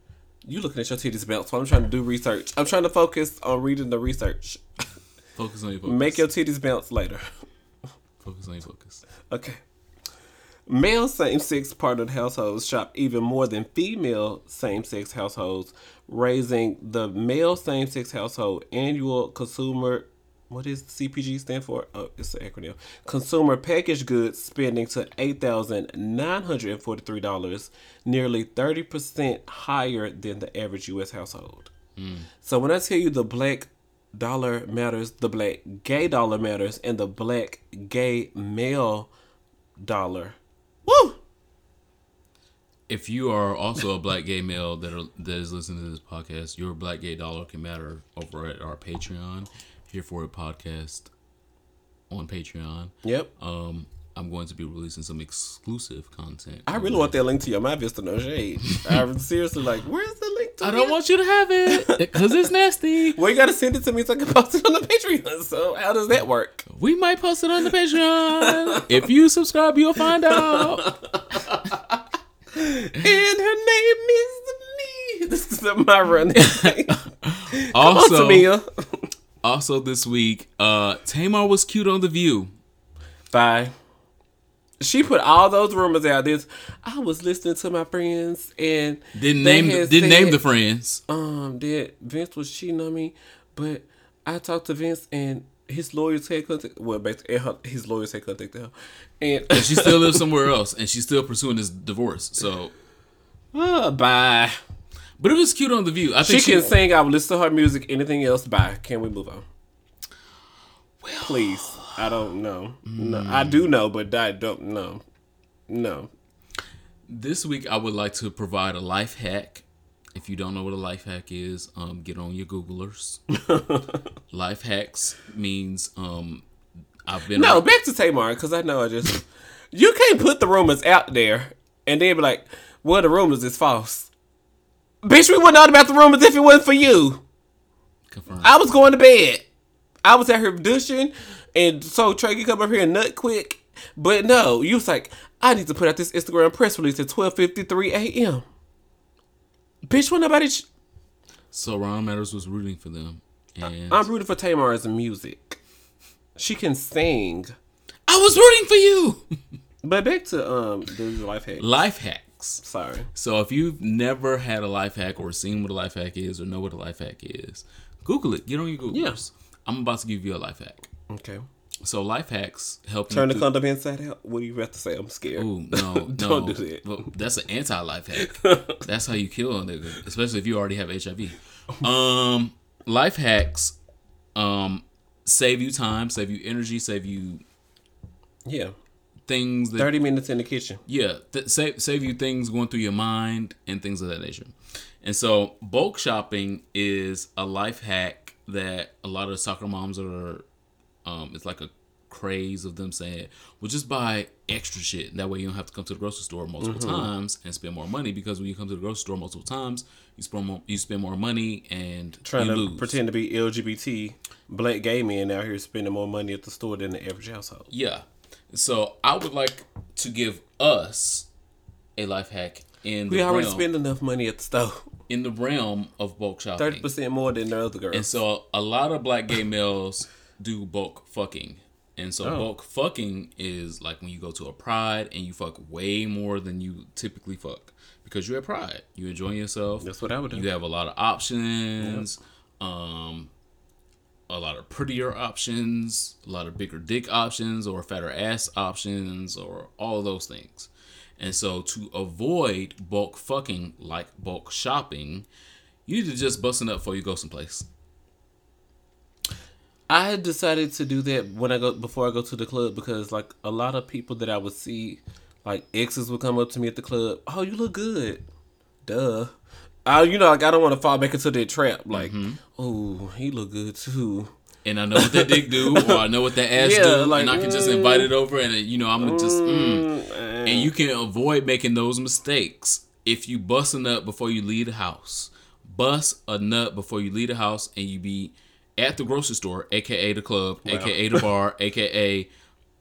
You looking at your titties bounce while I'm trying to do research. I'm trying to focus on reading the research. Focus on your focus. Make your titties bounce later. focus on your focus. Okay. Male same sex partnered households shop even more than female same sex households, raising the male same sex household annual consumer what does CPG stand for? Oh, it's an acronym. Consumer packaged goods spending to eight thousand nine hundred and forty three dollars, nearly thirty percent higher than the average US household. Hmm. So when I tell you the black dollar matters, the black gay dollar matters, and the black gay male dollar. Woo! If you are also a black gay male that are, that is listening to this podcast, your black gay dollar can matter over at our Patreon. Here for a podcast on Patreon. Yep. Um, I'm going to be releasing some exclusive content. I really want that link to your MyVidster No Shade. I'm seriously like, where's the link to I don't it? want you to have it because it's nasty. Well, you gotta send it to me so I can post it on the Patreon. So how does that work? We might post it on the Patreon. if you subscribe, you'll find out. And her name is me. This is my running. Also, Tamia. also this week, uh, Tamar was cute on The View. Bye. She put all those rumors out. This I was listening to my friends and Didn't name didn't name the friends. um that Vince was cheating on me, but I talked to Vince and his lawyers had contact. Well, basically, her- his lawyers had contacted her, and She still lives somewhere else, and she's still pursuing this divorce. So, uh, bye. but it was cute on The View. I think she, can sing. I will listen to her music. Anything else? Bye. Can we move on? Please. I don't know. No, I do know, but I don't know. No. This week, I would like to provide a life hack. If you don't know what a life hack is, um, get on your Googlers. life hacks means um, I've been No, back to Tamar because I know I just you can't put the rumors out there and then be like, "Well, the rumors is false." Bitch, we wouldn't know about the rumors if it wasn't for you. confirmed. I was going to bed. I was at her douching, and so Trey could come up here and nut quick. But no, you was like, I need to put out this Instagram press release at twelve fifty three a.m. Bitch, when nobody. Sh- So Ron Matters was rooting for them, and I'm rooting for Tamar Tamar's music. She can sing. I was rooting for you. But back to um the life hack. life hacks. Sorry. So if you've never had a life hack or seen what a life hack is or know what a life hack is, Google it. Get on your Google. Yes. I'm about to give you a life hack. Okay. So life hacks help Turn the condom inside out. What do you have to say? I'm scared. Ooh, no, no. Don't do that. Well, that's an anti life hack. that's how you kill a nigga, especially if you already have HIV. Um, life hacks, um, save you time, save you energy, save you Yeah. things that 30 minutes in the kitchen. yeah, th- save save you things going through your mind and things of that nature. And so bulk shopping is a life hack that a lot of soccer moms are. Um, it's like a craze of them saying, "Well, just buy extra shit. That way you don't have to come to the grocery store multiple Mm-hmm. times and spend more money. Because when you come to the grocery store multiple times, you spend more you spend more money and Trying to lose. pretend to be LGBT black gay men out here spending more money at the store than the average household. Yeah. So I would like to give us a life hack in the We already realm, spend enough money at the store. in the realm of bulk shopping. 30% more than the other girls. And so a lot of black gay males do bulk fucking. And so Oh. bulk fucking is like when you go to a pride and you fuck way more than you typically fuck. Because you're at pride. You're enjoying yourself. That's what I would do. You have a lot of options. Um a lot of prettier options, a lot of bigger dick options or fatter ass options or all those things. And so to avoid bulk fucking like bulk shopping, you need to just busting up before you go someplace. I had decided to do that when I go before I go to the club because like a lot of people that I would see, like exes would come up to me at the club. Oh, you look good. Duh. I, you know, like I don't want to fall back into that trap. Like, Mm-hmm. oh, he look good too. and I know what that dick do, or I know what that ass Yeah, do, like, and I can just mm. invite it over, and you know I'm gonna just, mm. Mm, and you can avoid making those mistakes if you bust a nut before you leave the house. Bust a nut before you leave the house, and you be at the grocery store, aka the club, aka the bar, aka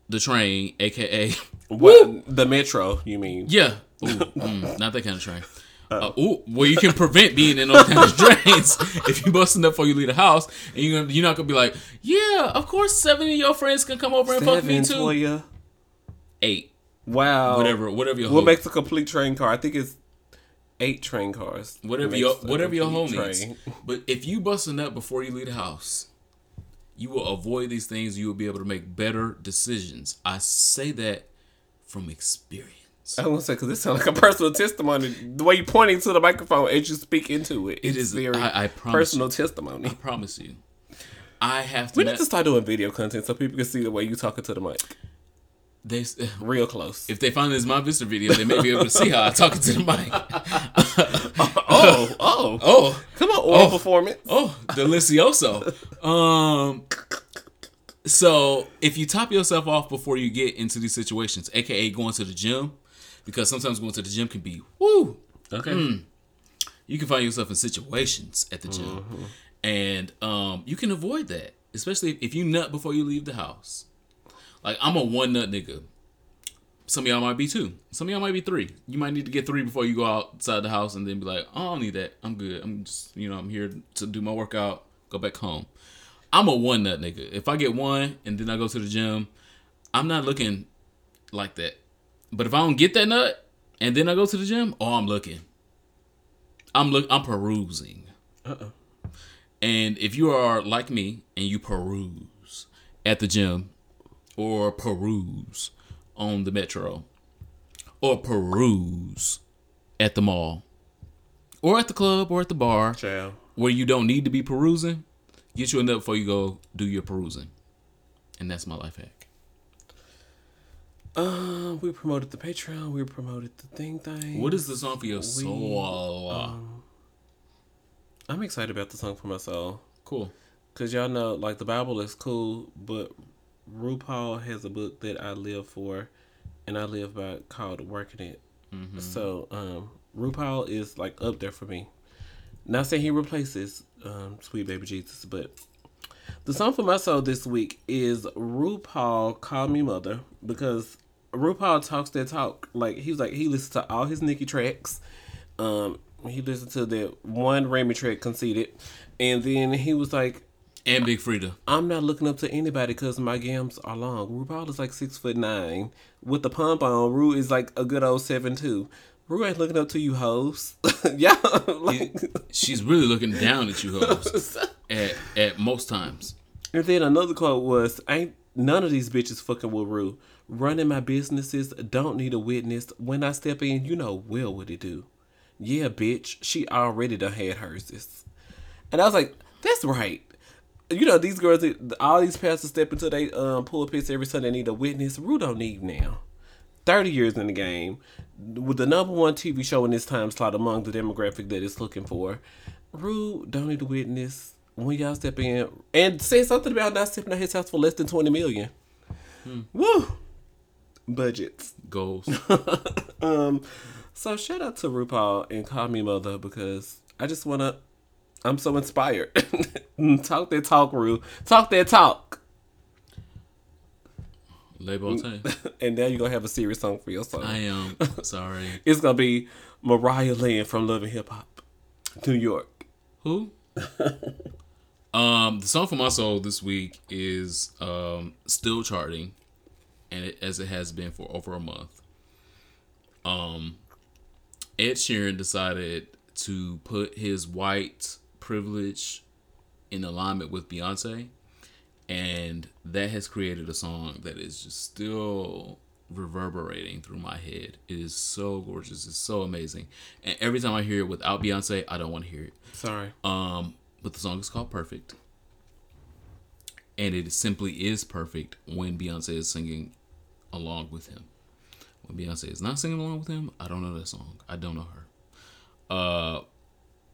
the train, aka What the metro? You mean? yeah, Ooh, mm, not that kind of train. Uh, ooh, well, you can prevent being in those kinds of trains if you busting up before you leave the house, and you're gonna, you're not gonna be like, yeah, of course, seven of your friends can come over and fuck me Seven, too. Toya. Eight, Wow. whatever, whatever your What hoe- makes a complete train car? I think it's eight train cars. whatever your whatever your home complete needs. But if you bust busting up before you leave the house, you will avoid these things. You will be able to make better decisions. I say that from experience. I want to say because it sounds like a personal testimony. The way you're pointing to the microphone as you speak into it, it's very I- I promise personal testimony. I promise you. I have to. We need to start doing video content so people can see the way you talking to the mic, they, real close. if they find this MyVidster video, they may be able to see how I talking to the mic. oh, oh, Oh, come on, oral performance. oh, delicioso. Um, so if you top yourself off before you get into these situations, aka going to the gym, because sometimes going to the gym can be woo. Okay, You can find yourself in situations at the gym, Mm-hmm. and um, you can avoid that, especially if you nut before you leave the house. Like I'm a one nut nigga. Some of y'all might be two. Some of y'all might be three. You might need to get three before you go outside the house and then be like, oh, I don't need that. I'm good. I'm just, you know, I'm here to do my workout, go back home. I'm a one nut nigga. If I get one and then I go to the gym, I'm not looking like that. But if I don't get that nut and then I go to the gym, oh, I'm looking. I'm look. I'm perusing. Uh-uh. And if you are like me and you peruse at the gym, or peruse on the metro, or peruse at the mall, or at the club, or at the bar, Child. where you don't need to be perusing, get you nut before you go do your perusing. And that's my life hack. Uh, we promoted the Patreon. We promoted the thing thing. What is the song for your soul? um, I'm excited about the song for my soul. cool. Cause y'all know, like the Bible is cool, but RuPaul has a book that I live for, and I live by called "Working It." So, um, RuPaul is like up there for me. Not saying he replaces um, Sweet Baby Jesus, but the song for my soul this week is RuPaul "Call Me Mother" because RuPaul talks that talk. Like he's like he listens to all his Nicki tracks. Um, he listened to that one Remy track, "Conceited," and then he was like, And Big Frida. I'm not looking up to anybody because my gams are long. RuPaul is like six foot nine with the pump on. Ru is like a good old seven two. Ru ain't looking up to you hoes. yeah, like. She's really looking down at you hoes at, at most times. And then another quote was, "Ain't none of these bitches fucking with Ru. Running my businesses don't need a witness. When I step in, you know well what it do. Yeah, bitch, she already done had hers." And I was like, "That's right." You know these girls, all these pastors step into they um pulpits every Sunday need a witness. Ru don't need now. Thirty years in the game, with the number one TV show in this time slot among the demographic that it's looking for. Ru don't need a witness when y'all step in and say something about not stepping out his house for less than twenty million. Woo, budgets. Goals. Um, so shout out to RuPaul and Call Me Mother because I just wanna. I'm so inspired. talk that talk, Ru. Talk that talk. Label time. And now you're gonna have a serious song for your song. I am sorry. It's gonna be Mariahlynn from Love and Hip Hop, New York. Who? um, the song for my soul this week is um still charting, and it, as it has been for over a month. Um, Ed Sheeran decided to put his white privilege in alignment with Beyonce, and that has created a song that is just still reverberating through my head. It is so gorgeous. It's so amazing. And every time I hear it without Beyonce, I don't want to hear it. Sorry. Um, but the song is called Perfect. And it simply is perfect when Beyonce is singing along with him. When Beyonce is not singing along with him, I don't know that song. I don't know her. Uh,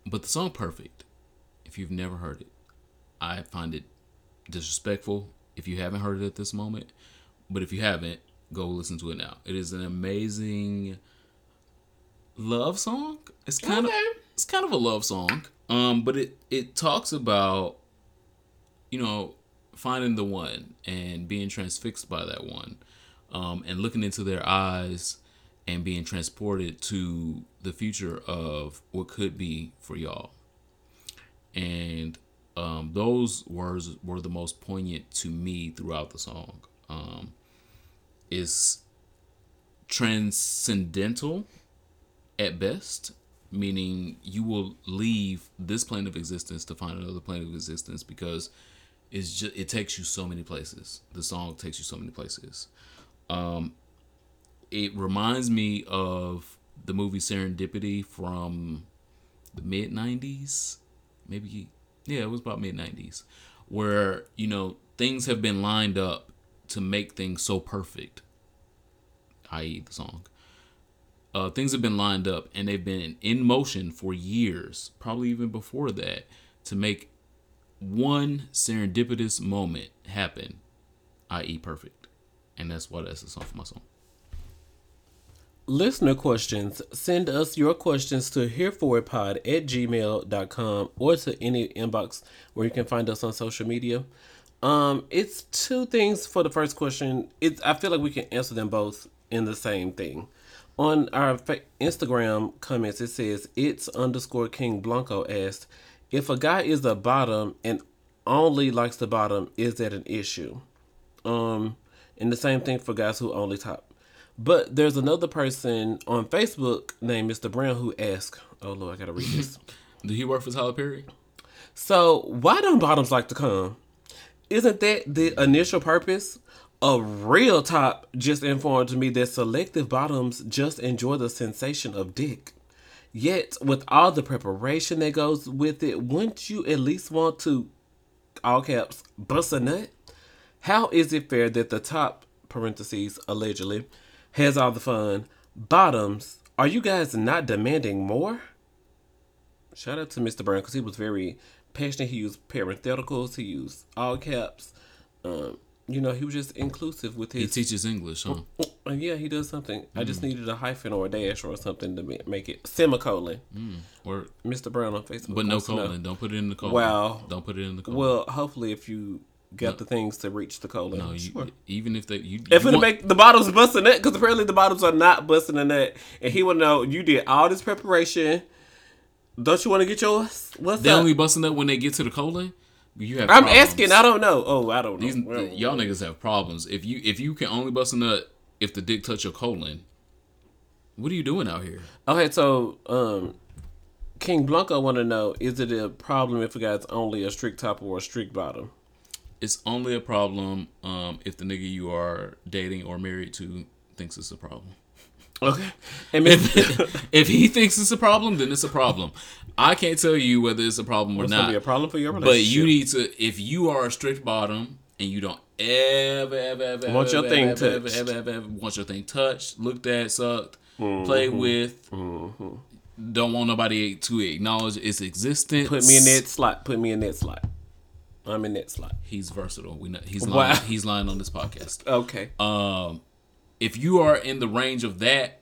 but the song Perfect, you've never heard it, I find it disrespectful if you haven't heard it at this moment. But if you haven't, go listen to it now. It is an amazing love song. It's kind of it's kind of a love song. Um, but it it talks about you know finding the one and being transfixed by that one, um, and looking into their eyes and being transported to the future of what could be for y'all. And um, those words were the most poignant to me throughout the song. Um, it's transcendental at best, meaning you will leave this plane of existence to find another plane of existence because it's just it takes you so many places. The song takes you so many places. Um, it reminds me of the movie Serendipity from the mid '90s, maybe yeah, it was about mid '90s, where you know things have been lined up to make things so perfect, i.e., the song uh, things have been lined up and they've been in motion for years, probably even before that, to make one serendipitous moment happen, i.e., perfect. And that's why that's the song for my song. Listener questions. Send us your questions to hereforwardpod at gmail.com or to any inbox where you can find us on social media. Um, it's two things for the first question. It's I feel like we can answer them both in the same thing. On our Instagram comments, it says it's underscore King Blanco asked if a guy is a bottom and only likes the bottom, is that an issue? Um, and the same thing for guys who only top. But there's another person on Facebook named Mr. Brown who asked, "Oh Lord, I gotta read this." Do he work for Tyler Perry? So why don't bottoms like to come? Isn't that the initial purpose? A real top just informed me that selective bottoms just enjoy the sensation of dick. Yet, with all the preparation that goes with it, wouldn't you at least want to, all caps, bust a nut? How is it fair that the top, parentheses, allegedly, has all the fun? Bottoms, are you guys not demanding more? Shout out to Mr. Brown because he was very passionate. He used parentheticals, he used all caps. Um, you know, he was just inclusive with his. He teaches English, huh? Uh, yeah, he does something. I Mm. just needed a hyphen or a dash or something to make it semicolon. Or Mr. Brown on Facebook. but no colon. Don't put it in the colon. Wow. Don't put it in the colon. Well, hopefully, if you got the things to reach the colon, no, you, sure. even if they you, If you it'll want- make the bottles busting nut, because apparently the bottles are not busting a nut, and he would know you did all this preparation. Don't you want to get yours? What's they up? only busting up when they get to the colon. You have. I'm problems. asking. I don't know. Oh, I don't know. These Well, y'all niggas have problems. If you if you can only bust a nut if the dick touch your colon, what are you doing out here? Okay, so um, King Blanco want to know: Is it a problem if a guy's only a strict top or a strict bottom? It's only a problem um, if the nigga you are dating or married to thinks it's a problem. Okay, and If, if he thinks it's a problem, then it's a problem. I can't tell you whether it's a problem or it's not. be a problem for your relationship. But you need to, if you are a strict bottom and you don't ever, ever, ever, Want your ever, thing ever, ever, touched. ever, ever, ever ever, want your thing touched, looked at, sucked, Mm-hmm. played with, don't want nobody to acknowledge its existence. put me in that slot. Put me in that slot. I'm in that slot. He's versatile. We know he's Wow. lying. He's lying on this podcast. Okay. Um, if you are in the range of that,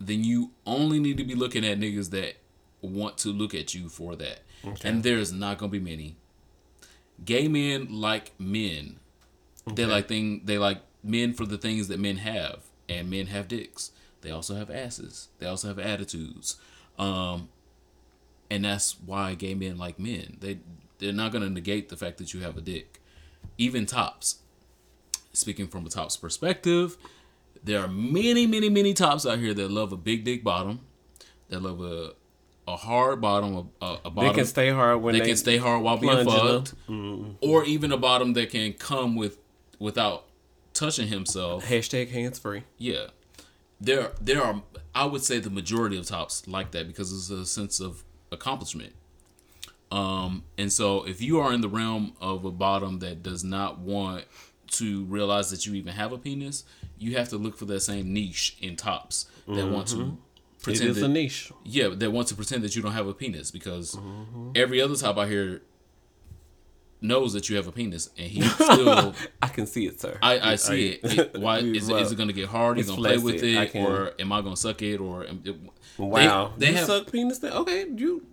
then you only need to be looking at niggas that want to look at you for that. okay. And there's not gonna be many. Gay men like men. They like thing they like men for the things that men have. And men have dicks. They also have asses. They also have attitudes. Um and that's why gay men like men. They they're not gonna negate the fact that you have a dick. Even tops speaking from a tops perspective, there are many, many, many tops out here that love a big dick bottom, that love a a hard bottom, a, a, a They can stay hard when they they, can stay hard while being fucked, mm-hmm. or even a bottom that can come with without touching himself. Hashtag hands free. Yeah, there there are I would say the majority of tops like that because it's a sense of accomplishment. Um, and so if you are in the realm of a bottom that does not want to realize that you even have a penis, you have to look for that same niche in tops that want to pretend is that, a niche. yeah, that want to pretend that you don't have a penis because Mm-hmm. every other top out here knows that you have a penis and he still I can see it, sir. I, I see it. it. Why is, it, is it going to get hard? He's going to play with flaccid. I it, or am I going to suck it? Or am- it, wow. they, they you have. suck penis then? Okay, you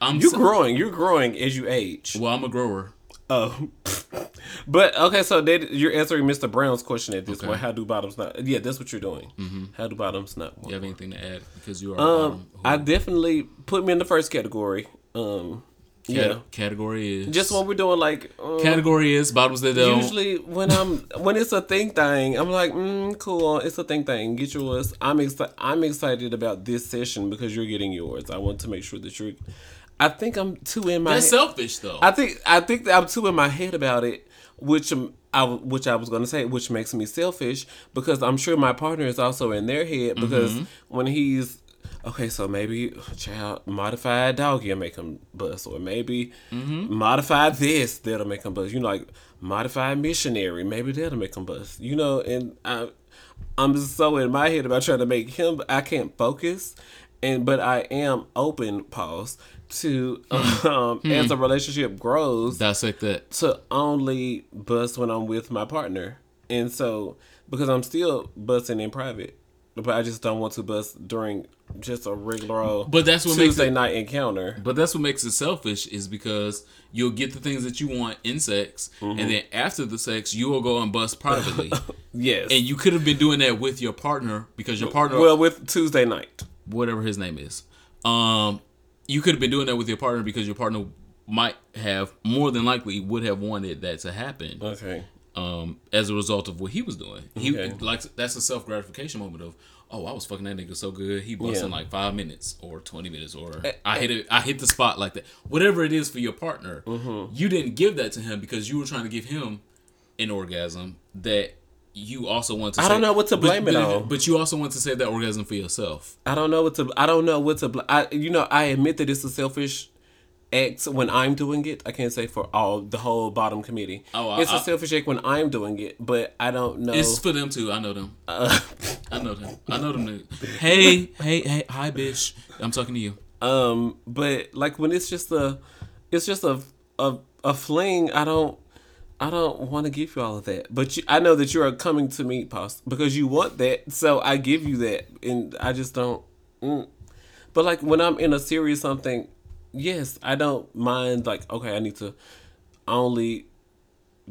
I'm you su- growing. You're growing as you age. well. I'm a grower. Oh, but okay. So that you're answering Mr. Brown's question at this Okay. point. How do bottoms not? Yeah, that's what you're doing. How do bottoms not? You have anything to add because you are a Um, bottom. I definitely put me in the first category. Um, cat- yeah, Category is just what we're doing like um, category is bottoms that don't. Usually when I'm when it's a thing thing, I'm like, mm, cool, it's a thing thing. Get yours. I'm excited. I'm excited about this session because you're getting yours. I want to make sure that you're. I think I'm too in my. That's head- selfish though. I think I think that I'm too in my head about it, which I which I was gonna say, which makes me selfish because I'm sure my partner is also in their head because Mm-hmm. when he's okay, so maybe child modified doggy will make him bust, or maybe Mm-hmm. modified this that'll make him bust. You know, like modified missionary, maybe that'll make him bust. You know, and I I'm just so in my head about trying to make him. I can't focus, and but I am open. Pause to Hmm. um, as a relationship grows That's like that. to only bust when I'm with my partner, and so because I'm still busting in private, but I just don't want to bust during just a regular old But that's what makes Tuesday it- night encounter. But that's what makes it selfish is because you'll get the things that you want in sex, Mm-hmm. and then after the sex, you will go and bust privately. Yes. and you could have been doing that with your partner because your partner, well, with Tuesday night. whatever his name is, um, you could have been doing that with your partner because your partner might have more than likely would have wanted that to happen Okay. Um, as a result of what he was doing. He Okay. like that's a self gratification moment of oh I was fucking that nigga so good he busted in like five minutes or twenty minutes or I hit it I hit the spot like that whatever it is for your partner Mm-hmm. you didn't give that to him because you were trying to give him an orgasm that you also want to. I don't know what to but- blame it but, on. But you also want to save that orgasm for yourself. I don't know what to. I don't know what to. I you know I admit that it's a selfish when I'm doing it. I can't say for all the whole bottom committee. Oh, I- it's a I- selfish act when I'm doing it, but I don't know. It's for them too. I know them. uh, I know them. I know them. Hey, hey, hey, hi, bitch. I'm talking to you. um, but like when it's just a, it's just a a a fling. I don't. I don't want to give you all of that, but you, I know that you are coming to me, pos, because you want that. So I give you that, and I just don't. Mm. But like when I'm in a serious something, yes, I don't mind. Like okay, I need to only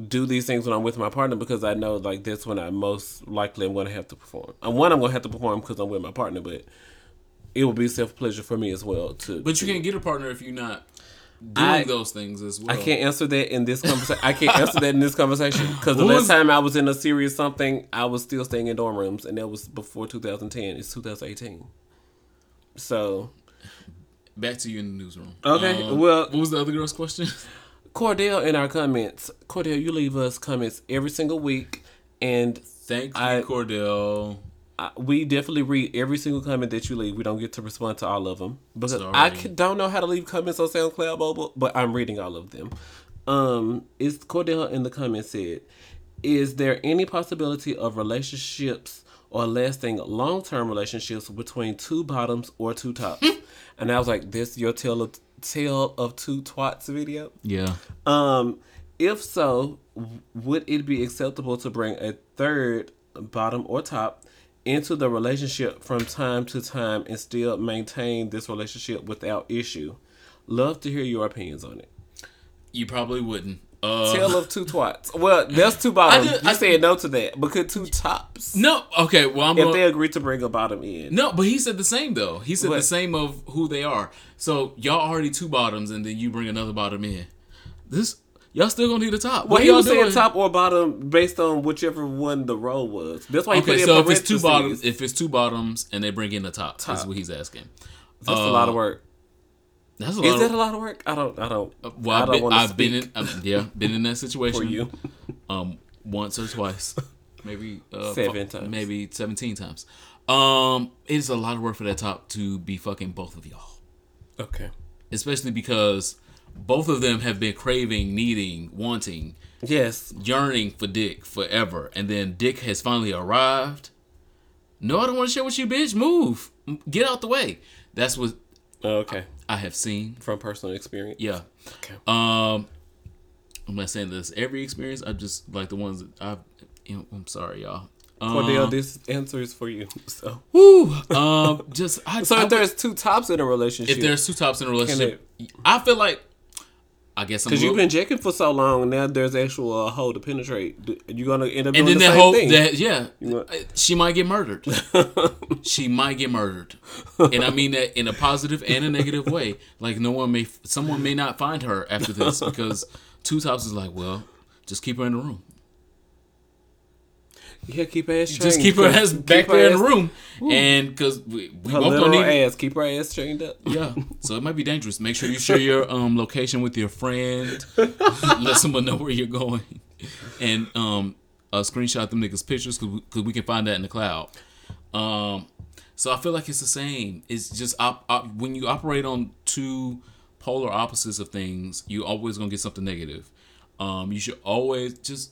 do these things when I'm with my partner because I know like that's when I most likely I'm going to have to perform. And one I'm going to have to perform because I'm with my partner, but it will be self pleasure for me as well to. But you can't get a partner if you're not doing I- those things as well. I can't answer that in this conversation. I can't answer that in this conversation because the last was- time I was in a serious something, I was still staying in dorm rooms, and that was before 2010. It's 2018. So Back to you in the newsroom. Okay, Um, well- what was the other girl's question? Cordell in our comments, Cordell, you leave us comments every single week, and Thank you, I- Cordell. I, we definitely read every single comment that you leave. We don't get to respond to all of them because Sorry. I c- don't know how to leave comments on SoundCloud Mobile, but I'm reading all of them. Um, is Cordell in the comments said, "Is there any possibility of relationships or lasting long-term relationships between two bottoms or two tops?" and I was like, "This your tale of tale of two twats video." Yeah. Um, if so, would it be acceptable to bring a third, bottom or top, into the relationship from time to time and still maintain this relationship without issue? Love to hear your opinions on it. You probably wouldn't. Uh, Tale of two twats. Well, that's two bottoms. did- you I- said no to that, but could two tops? no. Okay. Well, I'm If going. they agree to bring a bottom in, No, but he said the same though. He said the same of who they are. So y'all already two bottoms, and then you bring another bottom in. This y'all still gonna need a top. well, What he y'all was saying top or bottom based on whichever one the role was. That's why he put Okay, in so if it's two bottoms, if it's two bottoms, and they bring in the top, that's Top. what he's asking. that's a uh, lot of work. That's a Is lot. that of, a lot of work? I don't. I don't. well, I I've, don't been, I've been speak in, um, yeah, been in that situation for you. um once or twice, maybe uh, Seven times. maybe seventeen times. Um, it's a lot of work for that top to be fucking both of y'all. Okay. especially because both of them have been craving, needing, wanting, Yes. yearning for Dick forever, and then Dick has finally arrived. No, I don't want to share with you, bitch. Move, get out the way. That's what Okay. I have seen. From personal experience. Yeah. Okay. Um, I'm not saying this every experience. I just like the ones that I've. You know, I'm sorry, y'all. Cordell, Um, this answer is for you. So, woo. Um, just I. so I if there's two tops in a relationship, if there's two tops in a relationship, I feel like. I guess because you've been checking for so long, now there's actual uh, hole to penetrate. You're gonna end up and then the that whole thing. that yeah, want- she might get murdered. she might get murdered, and I mean that in a positive and a negative way. Like no one may, someone may not find her after this because two tops is like, well, just keep her in the room. Yeah, keep her ass chained. Just keep her ass back her there in the room, and because we, we Her both don't need. ass. Keep her ass chained up. Yeah, so it might be dangerous. Make sure you share your um location with your friend. Let someone know where you're going, and um uh, screenshot them niggas pictures because we, 'cause we can find that in the cloud. Um, so I feel like it's the same. It's just op- op- when you operate on two polar opposites of things, you're always gonna get something negative. Um, you should always just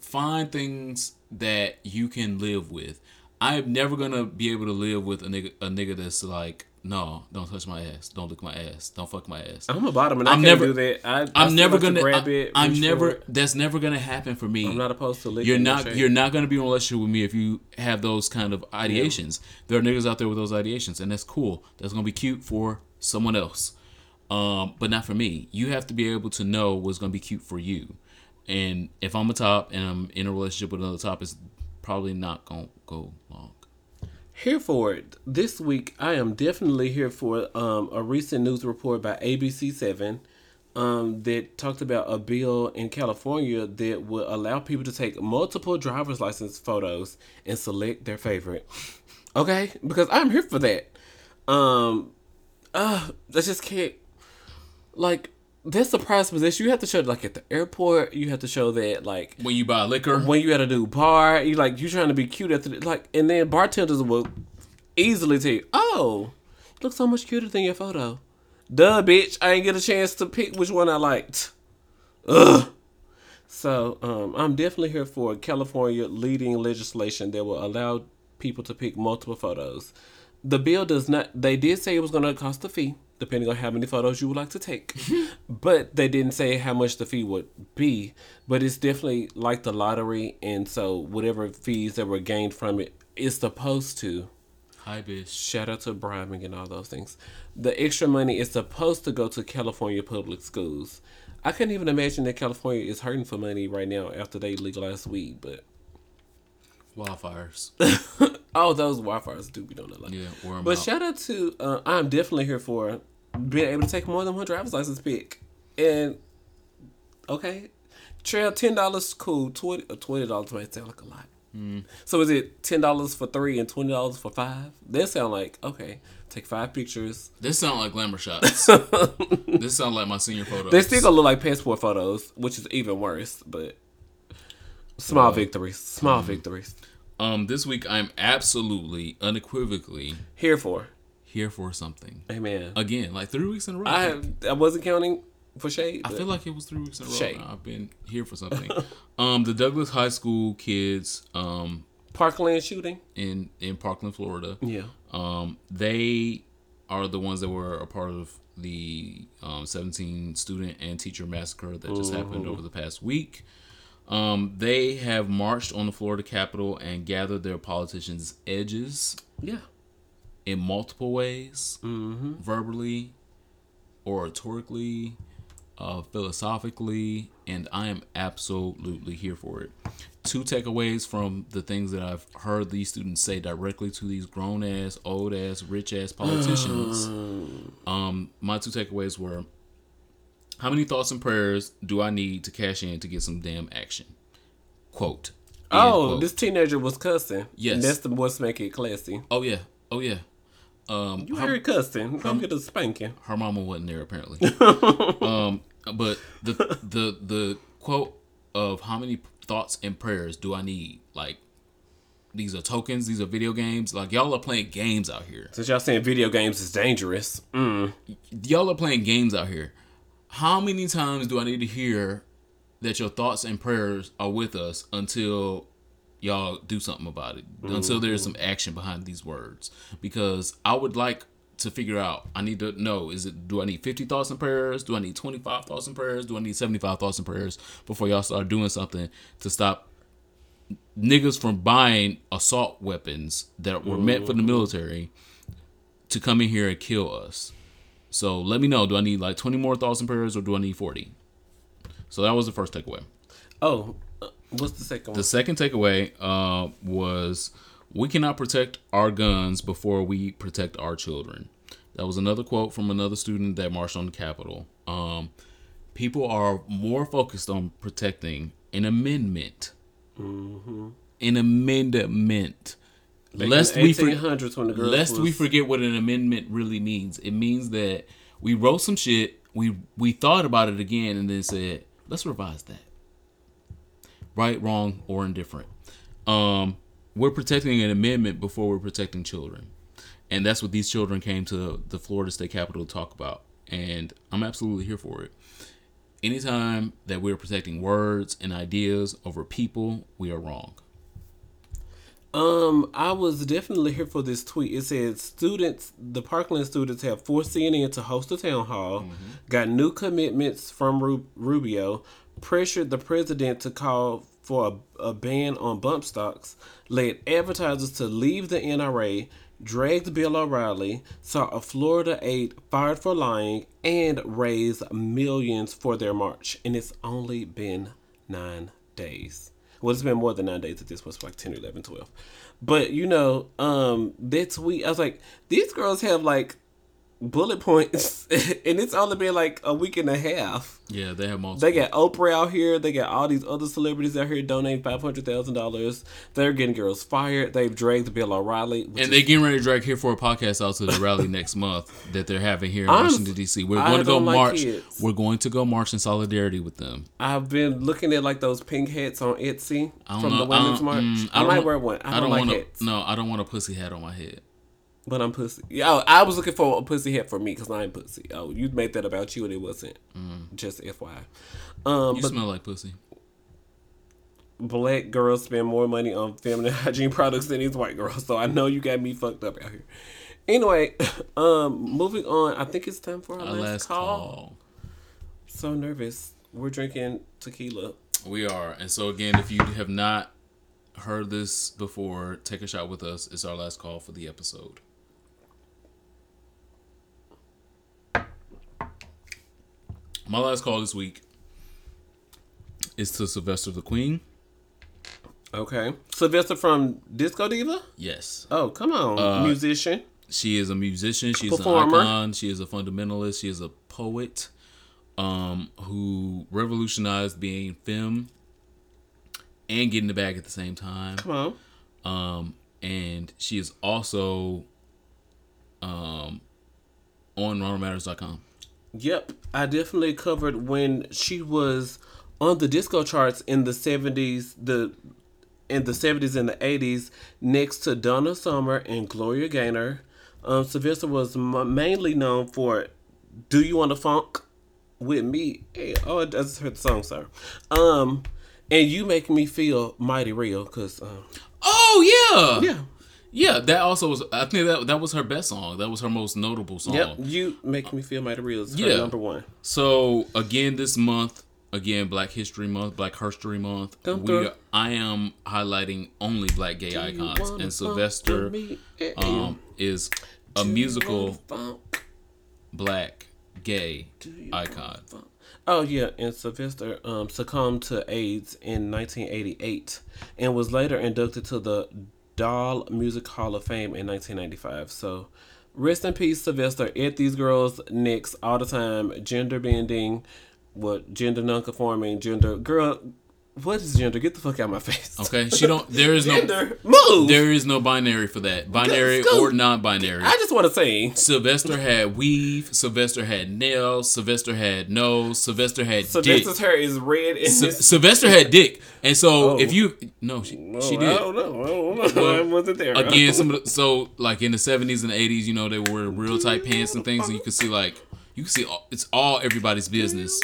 find things that you can live with. I'm never gonna be able to live with a nigga a nigga that's like, no, don't touch my ass, don't lick my ass, don't fuck my ass. I'm a bottom, and I I'm can't never- do that. I, I I'm still never like gonna. grab I, it. I'm never. it. That's never gonna happen for me. I'm not opposed to licking. you're not. You're not gonna be in a relationship with me if you have those kind of ideations. There are niggas out there with those ideations, and that's cool. That's gonna be cute for someone else, um, but not for me. You have to be able to know what's gonna be cute for you. And if I'm a top and I'm in a relationship with another top, it's probably not gonna go long. Here for it. This week, I am definitely here for um, a recent news report by ABC7 um, that talked about a bill in California that would allow people to take multiple driver's license photos and select their favorite. Okay? Because I'm here for that. Um, uh, I just can't. Like, that's the prize position. You have to show, like, at the airport, you have to show that, like, When you buy liquor, when you at a new bar, you like you trying to be cute at the like, and then bartenders will easily tell you, "Oh, you look so much cuter than your photo." Duh, bitch! I ain't get a chance to pick which one I liked. Ugh. So, um, I'm definitely here for California leading legislation that will allow people to pick multiple photos. The bill does not. They did say it was going to cost a fee, depending on how many photos you would like to take, but they didn't say how much the fee would be. But it's definitely like the lottery, and so whatever fees that were gained from it is supposed to. hi bitch. Shout out to bribing and all those things. The extra money is supposed to go to California public schools. I couldn't even imagine that California is hurting for money right now after they legalized weed, but Wildfires. oh, those wildfires do be doing a lot. Yeah, But out. shout out to uh, I'm definitely here for being able to take more than one driver's license pick. And okay, trail ten dollars cool. Twenty uh, twenty dollars might sound like a lot. Mm. So is it ten dollars for three and twenty dollars for five? That sound like okay. Take five pictures. This sound like glamour shots. this sound like my senior photos. They still gonna look like passport photos, which is even worse. But small victories, small mm. victories. Um, this week I'm absolutely unequivocally Here for, here for something. amen. Again, like three weeks in a row. I I wasn't counting for shade. I feel like it was three weeks in a row. Shade. I've been here for something. um, the Douglas High School kids, um, Parkland shooting. in in Parkland, Florida. Yeah. Um, they are the ones that were a part of the um, 17 student and teacher massacre that just happened over the past week. Um, they have marched on the Florida Capitol and gathered their politicians' edges Yeah. In multiple ways Mm-hmm. verbally, oratorically, uh, philosophically, and I am absolutely here for it. Two takeaways from the things that I've heard these students say directly to these grown ass, old ass, rich ass politicians. um, my two takeaways were how many thoughts and prayers do I need to cash in to get some damn action? Quote. Oh, quote. this teenager was cussing. Yes. That's the what's make it classy. Oh yeah. Oh yeah. Um, You her- heard cussing. Come get a spanking. her mama wasn't there apparently. um, but the the the quote of how many thoughts and prayers do I need? Like these are tokens. These are video games. Like y'all are playing games out here. Since y'all saying video games is dangerous. Mm. Y'all are playing games out here. How many times do I need to hear that your thoughts and prayers are with us until y'all do something about it? Until there's mm-hmm. some action behind these words. Because I would like to figure out. I need to know: is it do I need fifty thoughts prayers? Do I need twenty five thoughts prayers? Do I need seventy five thoughts prayers before y'all start doing something to stop niggas from buying assault weapons that were meant for the mm-hmm. military to come in here and kill us? So let me know: do I need like twenty more thoughts and prayers, or do I need forty? So that was the first takeaway. Oh, what's the second one? The second takeaway uh, was we cannot protect our guns before we protect our children. That was another quote from another student that marched on the Capitol. Um, people are more focused on protecting an amendment, an amendment. Lest we, for, 1800s when the girls lest we forget what an amendment really means. It means that we wrote some shit, we we thought about it again, and then said, let's revise that. Right, wrong, or indifferent. Um, we're protecting an amendment before we're protecting children, and that's what these children came to the Florida State Capitol to talk about. And I'm absolutely here for it. Anytime that we're protecting words and ideas over people, we are wrong. Um, I was definitely here for this tweet. It said students, the Parkland students have forced CNN to host a town hall, got new commitments from Ru- Rubio, pressured the president to call for a, a ban on bump stocks, led advertisers to leave the NRA, dragged Bill O'Reilly, saw a Florida aide fired for lying, and raised millions for their march. And it's only been nine days. Well, it's been more than nine days at this point. Like 10, 11, 12. But, you know, um, that tweet, I was like, these girls have like bullet points, and it's only been like a week and a half. Yeah, they have multiple. They got Oprah out here. They got all these other celebrities out here donating five hundred thousand dollars. They're getting girls fired. They've dragged Bill O'Reilly. and they getting ready to drag here for a podcast out to the rally next month that they're having here in I'm- Washington D.C. We're I going to go don't like march. kids. We're going to go march in solidarity with them. I've been looking at like those pink hats on Etsy I don't from know. the women's I don't- march. mm, I, don't might wear one. I don't, like want hats, No, I don't want a pussy hat on my head. But I'm pussy. Yeah, oh, I was looking for a pussy hat for me because I'm pussy. Oh, you made that about you and it wasn't. Just FYI. Um, Mm. You but smell like pussy. black girls spend more money on feminine hygiene products than these white girls. So I know you got me fucked up out here. Anyway, um, moving on. I think it's time for our, Our last, last call. call. So nervous. We're drinking tequila. We are. And so, again, if you have not heard this before, take a shot with us. It's our last call for the episode. My last call this week is to Sylvester the Queen. Okay. Sylvester from Disco Diva. Yes. Oh, come on, Uh, musician. She is a musician. She's Performer. an icon. She is a fundamentalist. She is a poet um, who revolutionized being femme and getting the bag at the same time. Come on. Um, and she is also um, on RonaldMatters.com. Yep, I definitely covered when she was on the disco charts in the seventies, the in the seventies and the eighties, next to Donna Summer and Gloria Gaynor. Um, Sylvester was m- mainly known for "Do You Want to Funk with Me?" Hey, oh, I just heard the song, sir. Um, and you make me feel mighty real, cause um, Oh yeah, yeah, yeah. That also was. I think that that was her best song. That was her most notable song. yep, you make me feel mighty real. Is Yeah. number one. So again, this month, again, Black History Month, Black History Month. Dun, We, are, I am highlighting only black gay You icons, and Sylvester? Um, is a do musical black gay icon. Oh yeah, and Sylvester um, succumbed to AIDS in 1988 and was later inducted to the Doll Music Hall of Fame in 1995. So, rest in peace, Sylvester. At these girls' necks all the time, gender bending, what gender non-conforming, gender girl. What is gender? Get the fuck out of my face. Okay, she don't. There is no. Gender move. There is no binary for that. Binary Scoop. or non-binary. I just want to say Sylvester had weave. Sylvester had nails. Sylvester had nose. Sylvester had dick. Sylvester's hair is red and Sy- Sylvester had dick, and so Oh. if you no, she, oh, she Oh, did. I don't know. I don't know. I wasn't there. Again, some of the, so like in the seventies and eighties, you know, they were real tight pants and things, and you could see like you can see all, it's all everybody's business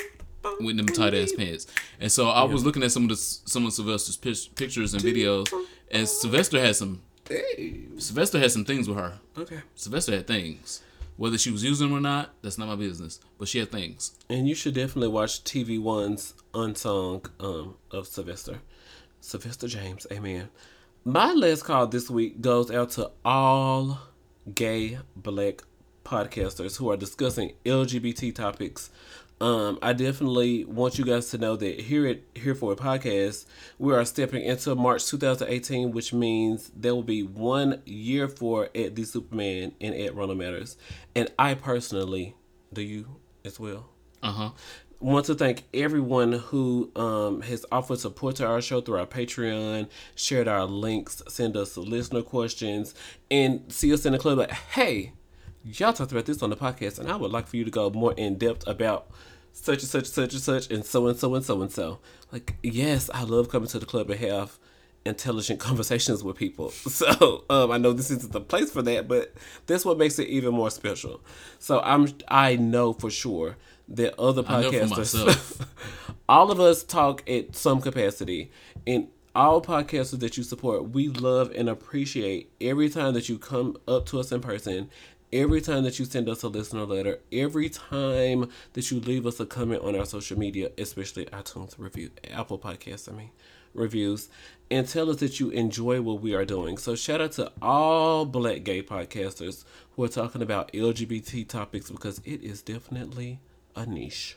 with them tight ass pants. And so I was looking at some of the some of Sylvester's pic- pictures and videos, and Sylvester had some Hey. Sylvester had some things with her. Okay. Sylvester had things. Whether she was using them or not, that's not my business. But she had things. And you should definitely watch TV One's unsung um, of Sylvester. Sylvester James, amen. My last call this week goes out to all gay black podcasters who are discussing LGBT topics. Um, I definitely want you guys to know that here at Here For It Podcast, we are stepping into March 2018, which means there will be one year for at the Superman and at Ronald Matters. And I personally, do you as well? Uh huh. want to thank everyone who um, has offered support to our show through our Patreon, shared our links, send us listener questions, and see us in the club like, hey, y'all talked about this on the podcast, and I would like for you to go more in depth about such and such, such and such, and so and so and so and so. Like, yes, I love coming to the club and have intelligent conversations with people. So um, I know this isn't the place for that, but that's what makes it even more special. So I'm I know for sure that other I know for podcasters, all of us talk at some capacity, and all podcasters that you support. We love and appreciate every time that you come up to us in person, every time that you send us a listener letter, every time that you leave us a comment on our social media, especially iTunes review, Apple Podcasts, I mean, reviews, and tell us that you enjoy what we are doing. So shout out to all black gay podcasters who are talking about LGBT topics because it is definitely a niche.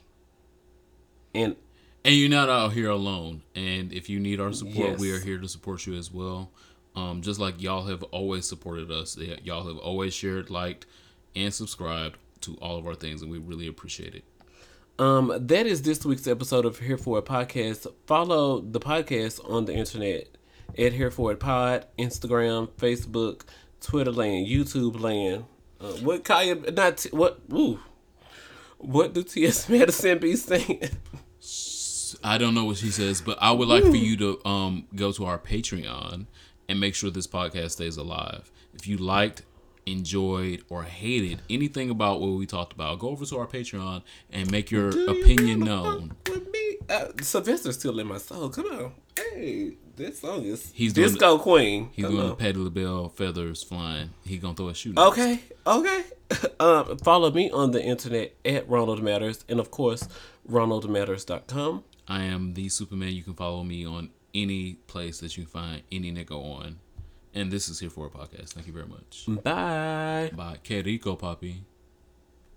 And And you're not out here alone. And if you need our support, we are here to support you as well. Um, just like y'all have always supported us, y'all have always shared, liked, and subscribed to all of our things, and we really appreciate it. Um, that is this week's episode of Here For It Podcast. Follow the podcast on the internet at Here For It Pod, Instagram, Facebook, Twitter land, YouTube land. Uh, what Kaya not T- what ooh. What do T.S. Madison be saying? I don't know what she says, but I would like for you to um go to our Patreon and make sure this podcast stays alive. If you liked, enjoyed, or hated anything about what we talked about, go over to our Patreon and make your opinion known. Uh, Sylvester's still in my soul. Come on, hey, this song is He's Disco Queen. He's Come doing Patti LaBelle feathers flying. He gonna throw a shoe. Okay, okay. Um, follow me on the internet at Ronald Matters, and of course, RonaldMatters.com. I am the Superman. You can follow me on any place that you find any nigga on. And this is Here For It Podcast. Thank you very much. Bye. Bye. Que rico, papi.